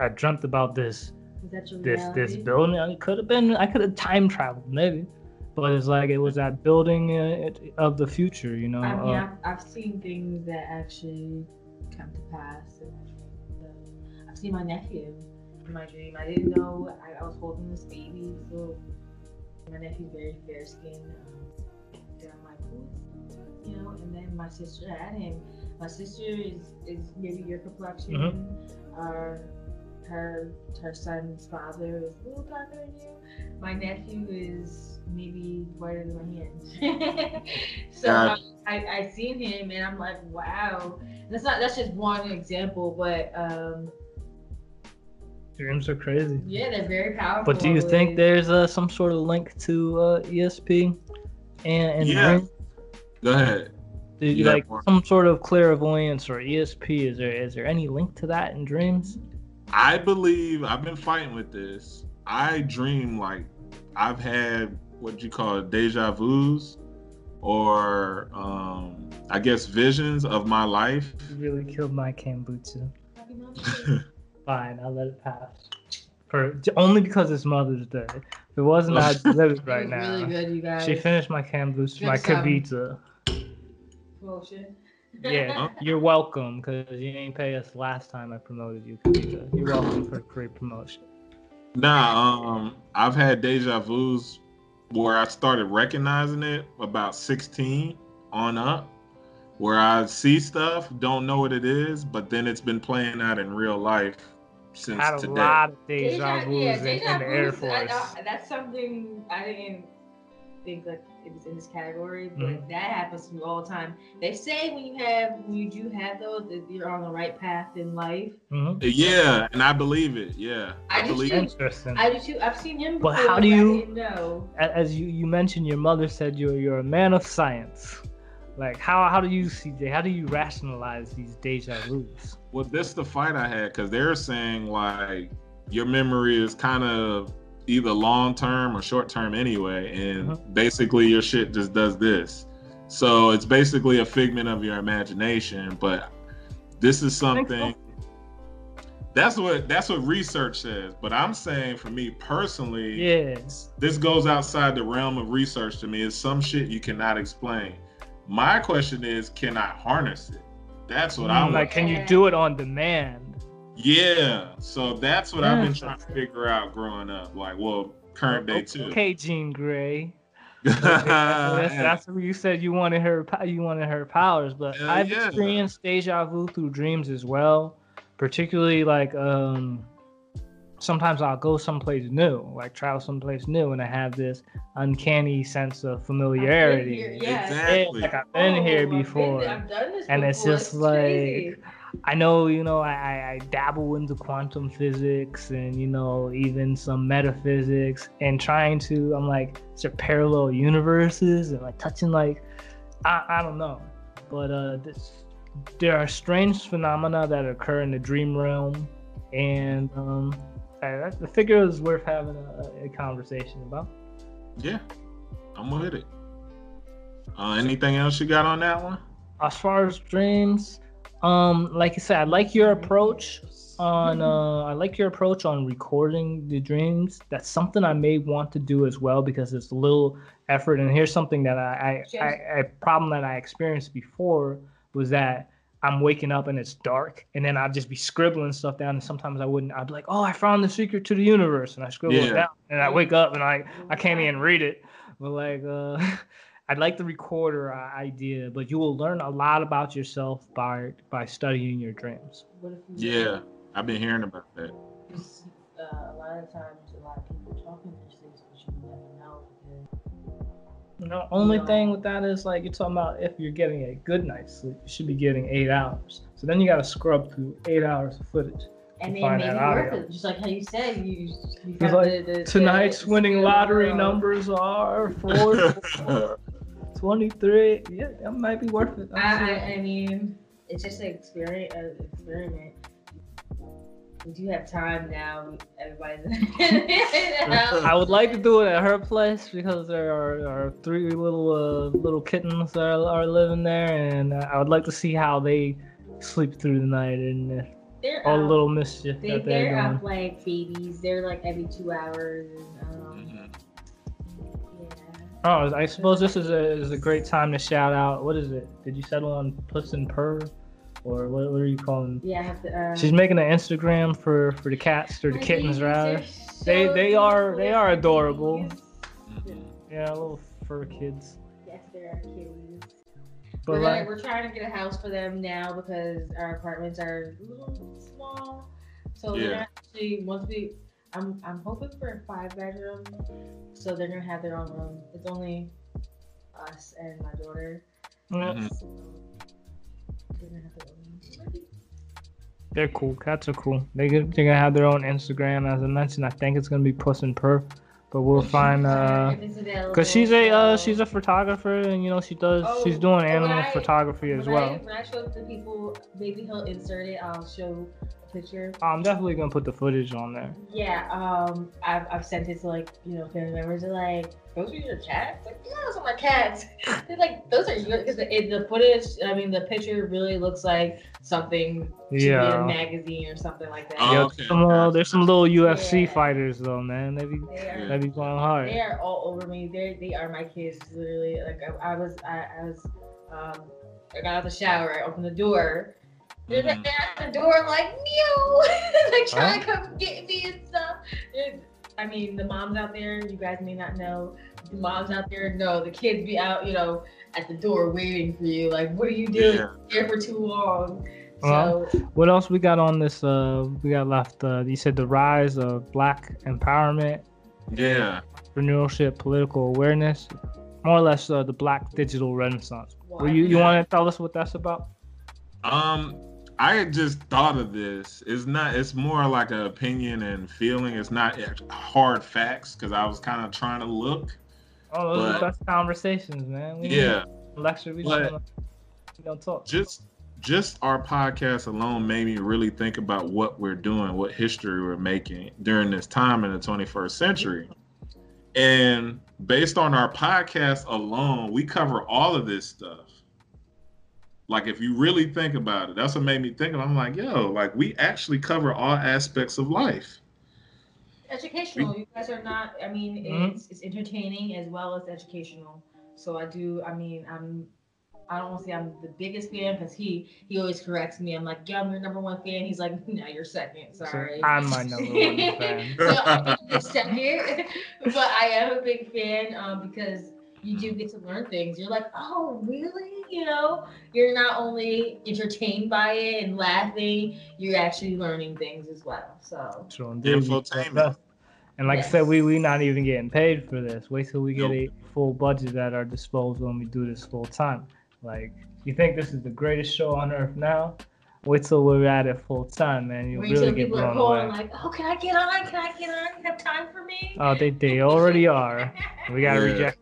I dreamt about this Is that your this this building. It could have been I could have time traveled maybe, but it's like it was that building uh, of the future. You know. I mean, uh, I've, I've seen things that actually come to pass in my dream. I've seen my nephew in my dream. I didn't know I, I was holding this baby. So my nephew's very fair skinned. Um, and I'm like, who is, you know? And then my sister had him. My sister is is maybe your complexion. Mm-hmm. Uh, her her son's father is a little darker than you. My nephew is maybe whiter than my hand. so Gotcha. I, I I seen him and I'm like, wow. That's not that's just one example, but um Dreams are crazy. Yeah, they're very powerful. But do you think there's uh, some sort of link to uh, ESP and, and Yeah. dreams? Go ahead. Do you Yeah, like more. some sort of clairvoyance or ESP? Is there is there any link to that in dreams? I believe I've been fighting with this. I dream like I've had what you call deja vu's or um I guess visions of my life. You really killed my Kombucha. Happy Mother's Day. Fine, I'll let it pass. For only because it's Mother's Day. If it wasn't, I'd live it right now. Really good, you guys. She finished my Kombucha, my Good stuff. Kavita. Bullshit. Yeah, you're welcome because you didn't pay us last time I promoted you, Kavita. You're welcome for the free promotion. Nah, um I've had deja vu's where I started recognizing it about 16 on up. Where I see stuff, don't know what it is, but then it's been playing out in real life since Had a today. lot of deja vus yeah, in, in the Air vus, I Force. that's something I didn't think that it was in this category, but Mhm. that happens to me all the time. They say when you have when you do have those, that you're on the right path in life. Mhm. Yeah, and I believe it. Yeah, I I do believe too. it. Interesting. I do too. I've seen him. But how do I you- know. As you, you mentioned, your mother said you're you're a man of science. Like how how do you CJ? How do you rationalize these deja vus? Well, this the fight I had because they're saying like your memory is kind of either long term or short term anyway, and Mhm. basically your shit just does this. So it's basically a figment of your imagination. But this is so. something. That's what that's what research says. But I'm saying for me personally, Yeah. this goes outside the realm of research to me. It's some shit you cannot explain. My question is, can I harness it? That's what I'm like, can you do it on demand? Yeah, so that's what I've been trying to figure out growing up. Like, well, current day too. Okay, Jean Grey. Okay, that's, that's what you said you wanted her. You wanted her powers, but Hell I've yeah. experienced deja vu through dreams as well. Particularly like um, sometimes I'll go someplace new, like travel someplace new, and I have this uncanny sense of familiarity. here, yeah. Exactly. like I've been Oh, here I've been- before. I've done this And it's before, just crazy. I know, you know, I, I, I dabble into quantum physics and, you know, even some metaphysics and trying to, I'm like, is there parallel universes and like touching like, I, I don't know. But uh, this, there are strange phenomena that occur in the dream realm. And um, I, I figure it was worth having a, a conversation about. yeah, I'm with it. Uh, anything else you got on that one? As far as dreams, um, like I said, I like your approach on uh I like your approach on recording the dreams. That's something I may want to do as well because it's a little effort. And here's something that I I, I a problem that I experienced before was that I'm waking up and it's dark, and then I'd just be scribbling stuff down. And sometimes I wouldn't. I'd be like, "Oh, I found the secret to the universe," and I scribble it down, and I wake up and I I can't even read it. But like, uh, I'd like the recorder uh, idea, but you will learn a lot about yourself by by studying your dreams. What if you- Yeah, I've been hearing about that. Uh, a lot of times, a lot of people talking these things, but you never know. Because You know, only Yeah. thing with that is like you're talking about if you're getting a good night's sleep, you should be getting eight hours. So then you got to scrub through eight hours of footage. and To it find may be that worth audio. it, just like how you said. You, you It's got like, the, the, Tonight's the winning lottery of- numbers are four, four, 23. Yeah, that might be worth it. I, I, I mean, it's just an experience. Uh, experiment. We do have time now. Everybody's in. I would like to do it at her place because there are, are three little uh, little kittens that are, are living there, and I would like to see how they sleep through the night and uh, They're all the out- little mischief They, that they're they're up like babies. They're like every two hours. And, um, Mhm. Oh, I suppose this is a is a great time to shout out. What is it? Did you settle on Puss and Purr, or what, what are you calling? yeah, yeah. I have to. Uh, She's making an Instagram for for the cats or the kittens babies rather. are They- they are- they are adorable. Babies. Mhm. Yeah, little fur kids. Yes, they are kitties. But we're, like, gonna, we're trying to get a house for them now because our apartments are a little small. So Yeah. they're actually once we, I'm I'm hoping for a five bedroom, so they're gonna have their own room. It's only us and my daughter. yeah, Mhm. So they're gonna have their own room. They're cool. Cats are cool. They they're gonna have their own Instagram, as I mentioned. I think it's gonna be Puss and Purr, but we'll find uh, If it's available, cause she's a uh, she's a photographer, and you know she does Oh, she's doing animal I- photography as when well. I, when I show it to people, maybe he'll insert it. I'll show a picture. I'm definitely gonna put the footage on there. Yeah, um, I've, I've sent it to like you know family members. They're like, "Those are your cats?" Like, yeah, those are my cats. They're like, "Those are your," because the, the footage. I mean, the picture really looks like something should be in a Yeah. magazine or something like that. Oh, Yeah, okay. some, uh, there's some little UFC Yeah. fighters though, man. They be They are, they be going hard. they are all over me. They they are my kids. Literally, like I, I was I, I was um I got out of the shower. I opened the door. They're, Mhm. at the door like meow, like trying to come get me and stuff. They're- I mean, the moms out there, you guys may not know. The moms out there know the kids be out, you know, at the door waiting for you. Like, what are you doing Yeah. here for too long? Well, So What else we got on this? Uh, we got left. Uh, you said the rise of black empowerment, Yeah. entrepreneurship, political awareness, more or less uh, the black digital renaissance. well, Well, you you want to tell us what that's about? Um, I had just thought of this. It's not. It's more like an opinion and feeling. It's not hard facts because I was kind of trying to look. Oh, those are the best conversations, man. We Yeah. lecture. We But- don't, we don't talk. Just just our podcast alone made me really think about what we're doing, what history we're making during this time in the 21st century. And based on our podcast alone, we cover all of this stuff. Like if you really think about it, that's what made me think of. I'm like, yo, like we actually cover all aspects of life. educational. You guys are not. I mean, Mhm. it's it's entertaining as well as educational. So I do. I mean, I'm. I don't want to say I'm the biggest fan because he he always corrects me. I'm like, yeah, I'm your number one fan. He's like, no, you're second. So Sorry. I'm my number one fan. so I'm the second, but I am a big fan um, because you do mm-hmm. get to learn things. You're like, oh, really? You know, you're not only entertained by it and laughing, you're actually learning things as well. So So indeed, And like I said, we we not even getting paid for this. Wait till we get Nope. a full budget at our disposal and we do this full time. Like, you think this is the greatest show on earth now? Wait till we're at it full time, man. You'll Wait really till get people are blown calling away. like, oh, can I get on? Can I get on? You have time for me? Oh, they they already are. We gotta Yeah. reject.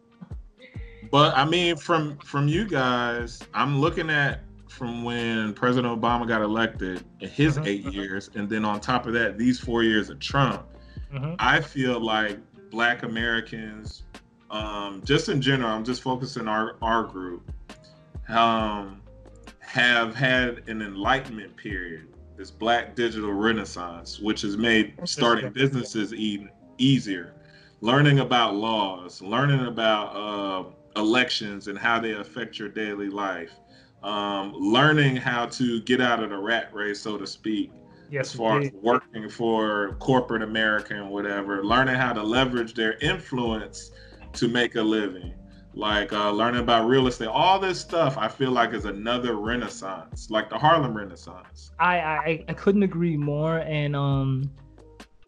But I mean, from from you guys, I'm looking at from when President Obama got elected in his Mhm, eight mhm. years, and then on top of that, these four years of Trump. Mhm. I feel like Black Americans, um, just in general, I'm just focusing our our group, um, have had an enlightenment period, this Black digital renaissance, which has made starting businesses even easier, learning about laws, learning about uh, elections and how they affect your daily life, um, learning how to get out of the rat race, so to speak Yes, as far as working for corporate America and whatever, learning how to leverage their influence to make a living, like uh, learning about real estate, all this stuff. I feel like is another renaissance, like the Harlem Renaissance. I, I I couldn't agree more, and um,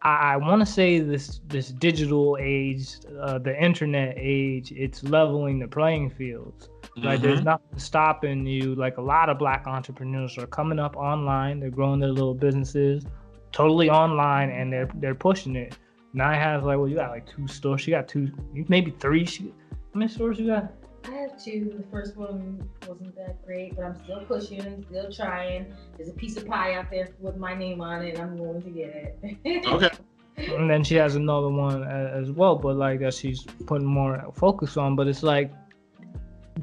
I, I want to say this this digital age, uh, the internet age, it's leveling the playing fields. Like there's Mhm. nothing stopping you. Like a lot of black entrepreneurs are coming up online. They're growing their little businesses, totally online, and they're they're pushing it. Now has like well, you got like two stores. She got two, maybe three. She, how many stores you got? I have two. The first one wasn't that great, but I'm still pushing, still trying. There's a piece of pie out there with my name on it, and I'm going to get it. Okay. and then she has another one as well, but like that she's putting more focus on. But it's like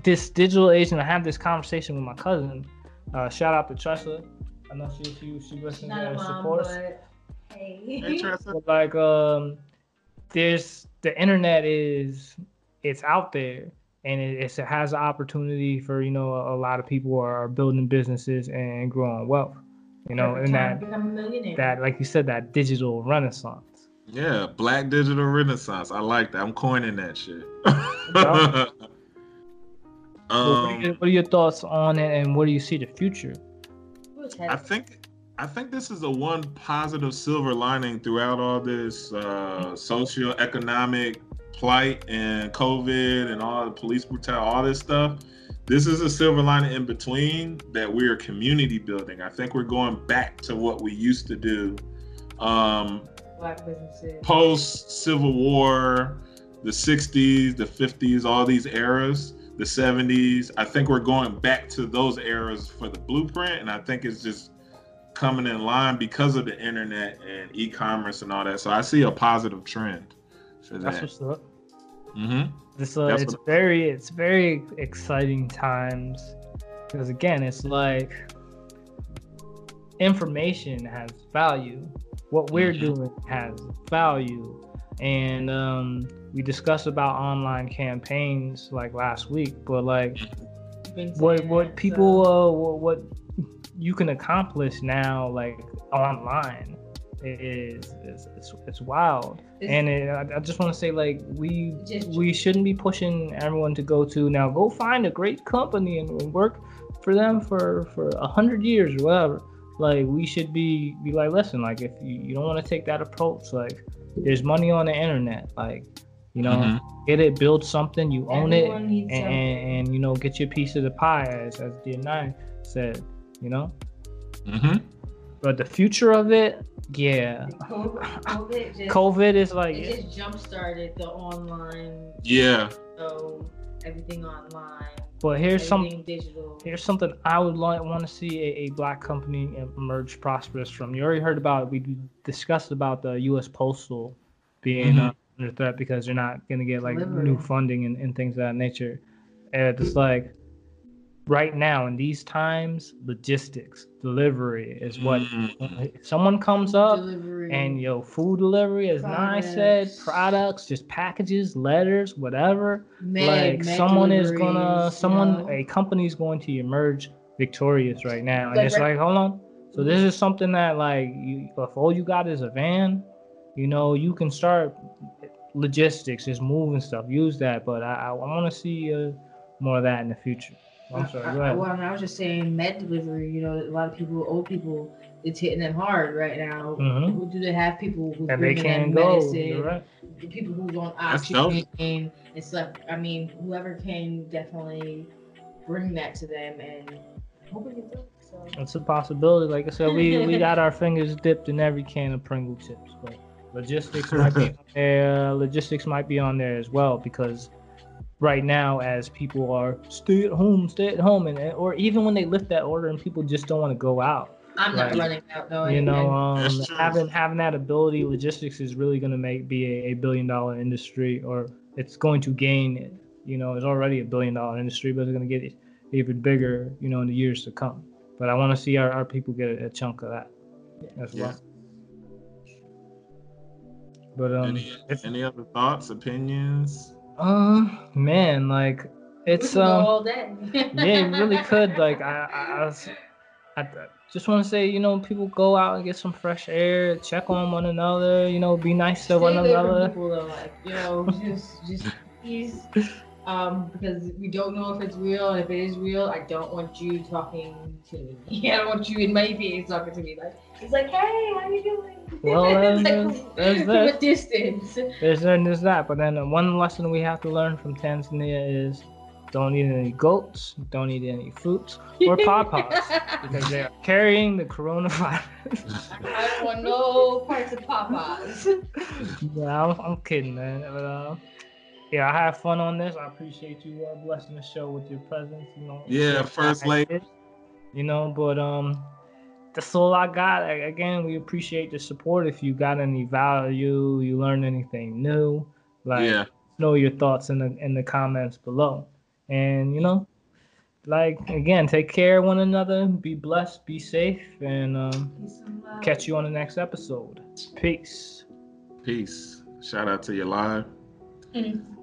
this digital age, and I have this conversation with my cousin. Uh, shout out to Tressa. I know she she she She's listens not a and mom, supports. but hey. Hey, Tressa. But like um, there's the internet is it's out there, and it, it's, it has an opportunity for you know a, a lot of people are building businesses and growing wealth. You know, Every and that I become a millionaire. that like you said that digital renaissance. Yeah, Black Digital Renaissance. I like that. I'm coining that shit. Well, what, are um, your, what are your thoughts on it, and where do you see the future? I think I think this is the one positive silver lining throughout all this uh, socioeconomic plight and COVID and all the police brutality, all this stuff. This is a silver lining in between that we're community building. I think we're going back to what we used to do. Um, Black businesses. post Civil War, the 60s, the 50s, all these eras, the 70s. I think we're going back to those eras for the blueprint, and I think it's just coming in line because of the internet and e-commerce and all that. So I see a positive trend for That's what's up. hmm This uh, That's it's what- very it's very exciting times because again it's like information has value. What we're Mhm. doing has value, and um, we discussed about online campaigns like last week. But like what what that, people so- uh, what, what you can accomplish now like online is is it's, it's wild. It's- and it, I, I just want to say like we Just- we shouldn't be pushing everyone to go to now go find a great company and, and work for them for for a hundred years or whatever. Like we should be be like listen like if you, you don't want to take that approach like there's money on the internet like you know Mhm. get it build something you own it Everyone needs and, and, and you know get your piece of the pie as as dear nine said you know? Hmm but the future of it yeah COVID, COVID just, covid is like it just jump started the online, Yeah. so everything online, but here's some everything digital. here's something i would like want to see a, a black company emerge prosperous from you already heard about we discussed about the us postal being Mhm. uh, under threat because they're not going to get like Delivery. new funding and, and things of that nature and it's like right now in these times logistics delivery is what Mhm. someone comes up Delivery. and yo food delivery as Nye said Products. products just packages letters whatever Med- like med someone is gonna deliveries, you someone know? a company is going to emerge victorious right now and Like it's right- like hold on so this is something that like you if all you got is a van you know you can start logistics just moving stuff use that but i i want to see uh, more of that in the future i'm sorry go I, I, well, I, mean, I was just saying med delivery. You know, a lot of people, old people, it's hitting them hard right now. Mhm. Who do they have people who and they bringing can't them go medicine? you're right people who's on That's oxygen and stuff. I mean, whoever can definitely bring that to them and hopefully it does. So It's a possibility. Like I said, we, we got our fingers dipped in every can of Pringle chips, but logistics might be on there. Logistics might be on there as well because right now, as people are stay at home, stay at home, and or even when they lift that order and people just don't want to go out, I'm not Right. running out though. you know, um, having having that ability, logistics is really going to make be a, a billion dollar industry, or it's going to gain. You know, it's already a billion dollar industry, but it's going to get even bigger. You know, in the years to come. But I want to see our, our people get a, a chunk of that as well. But um, Any, any other thoughts, opinions? Um, man, like it's um, all day. yeah, it really could. Like I, I, I, was, I just want to say, you know, people go out and get some fresh air, check on one another, you know, be nice to Stay one another. people though, like you know, just just please, um, because we don't know if it's real. And if it is real, I don't want you talking to me. I don't want you in my face talking to me. Like it's like, hey, how you doing? Well, It's there's- like, there's that. a distance. There's there's that. But then uh, one lesson we have to learn from Tanzania is don't eat any goats, don't eat any fruits or pawpaws because they are carrying the coronavirus. I don't want no parts of Popeyes. yeah, I'm, I'm kidding, man. But uh, yeah, I had fun on this. I appreciate you uh, blessing the show with your presence. You know. Yeah, first lady. You know, but um, that's all I got. Again, we appreciate the support. If you got any value, you learned anything new, like Yeah. know your thoughts in the in the comments below. And you know, like again, take care of one another. Be blessed. Be safe. And um, Peace and love. catch you on the next episode. Peace. Peace. Shout out to your live. Mm.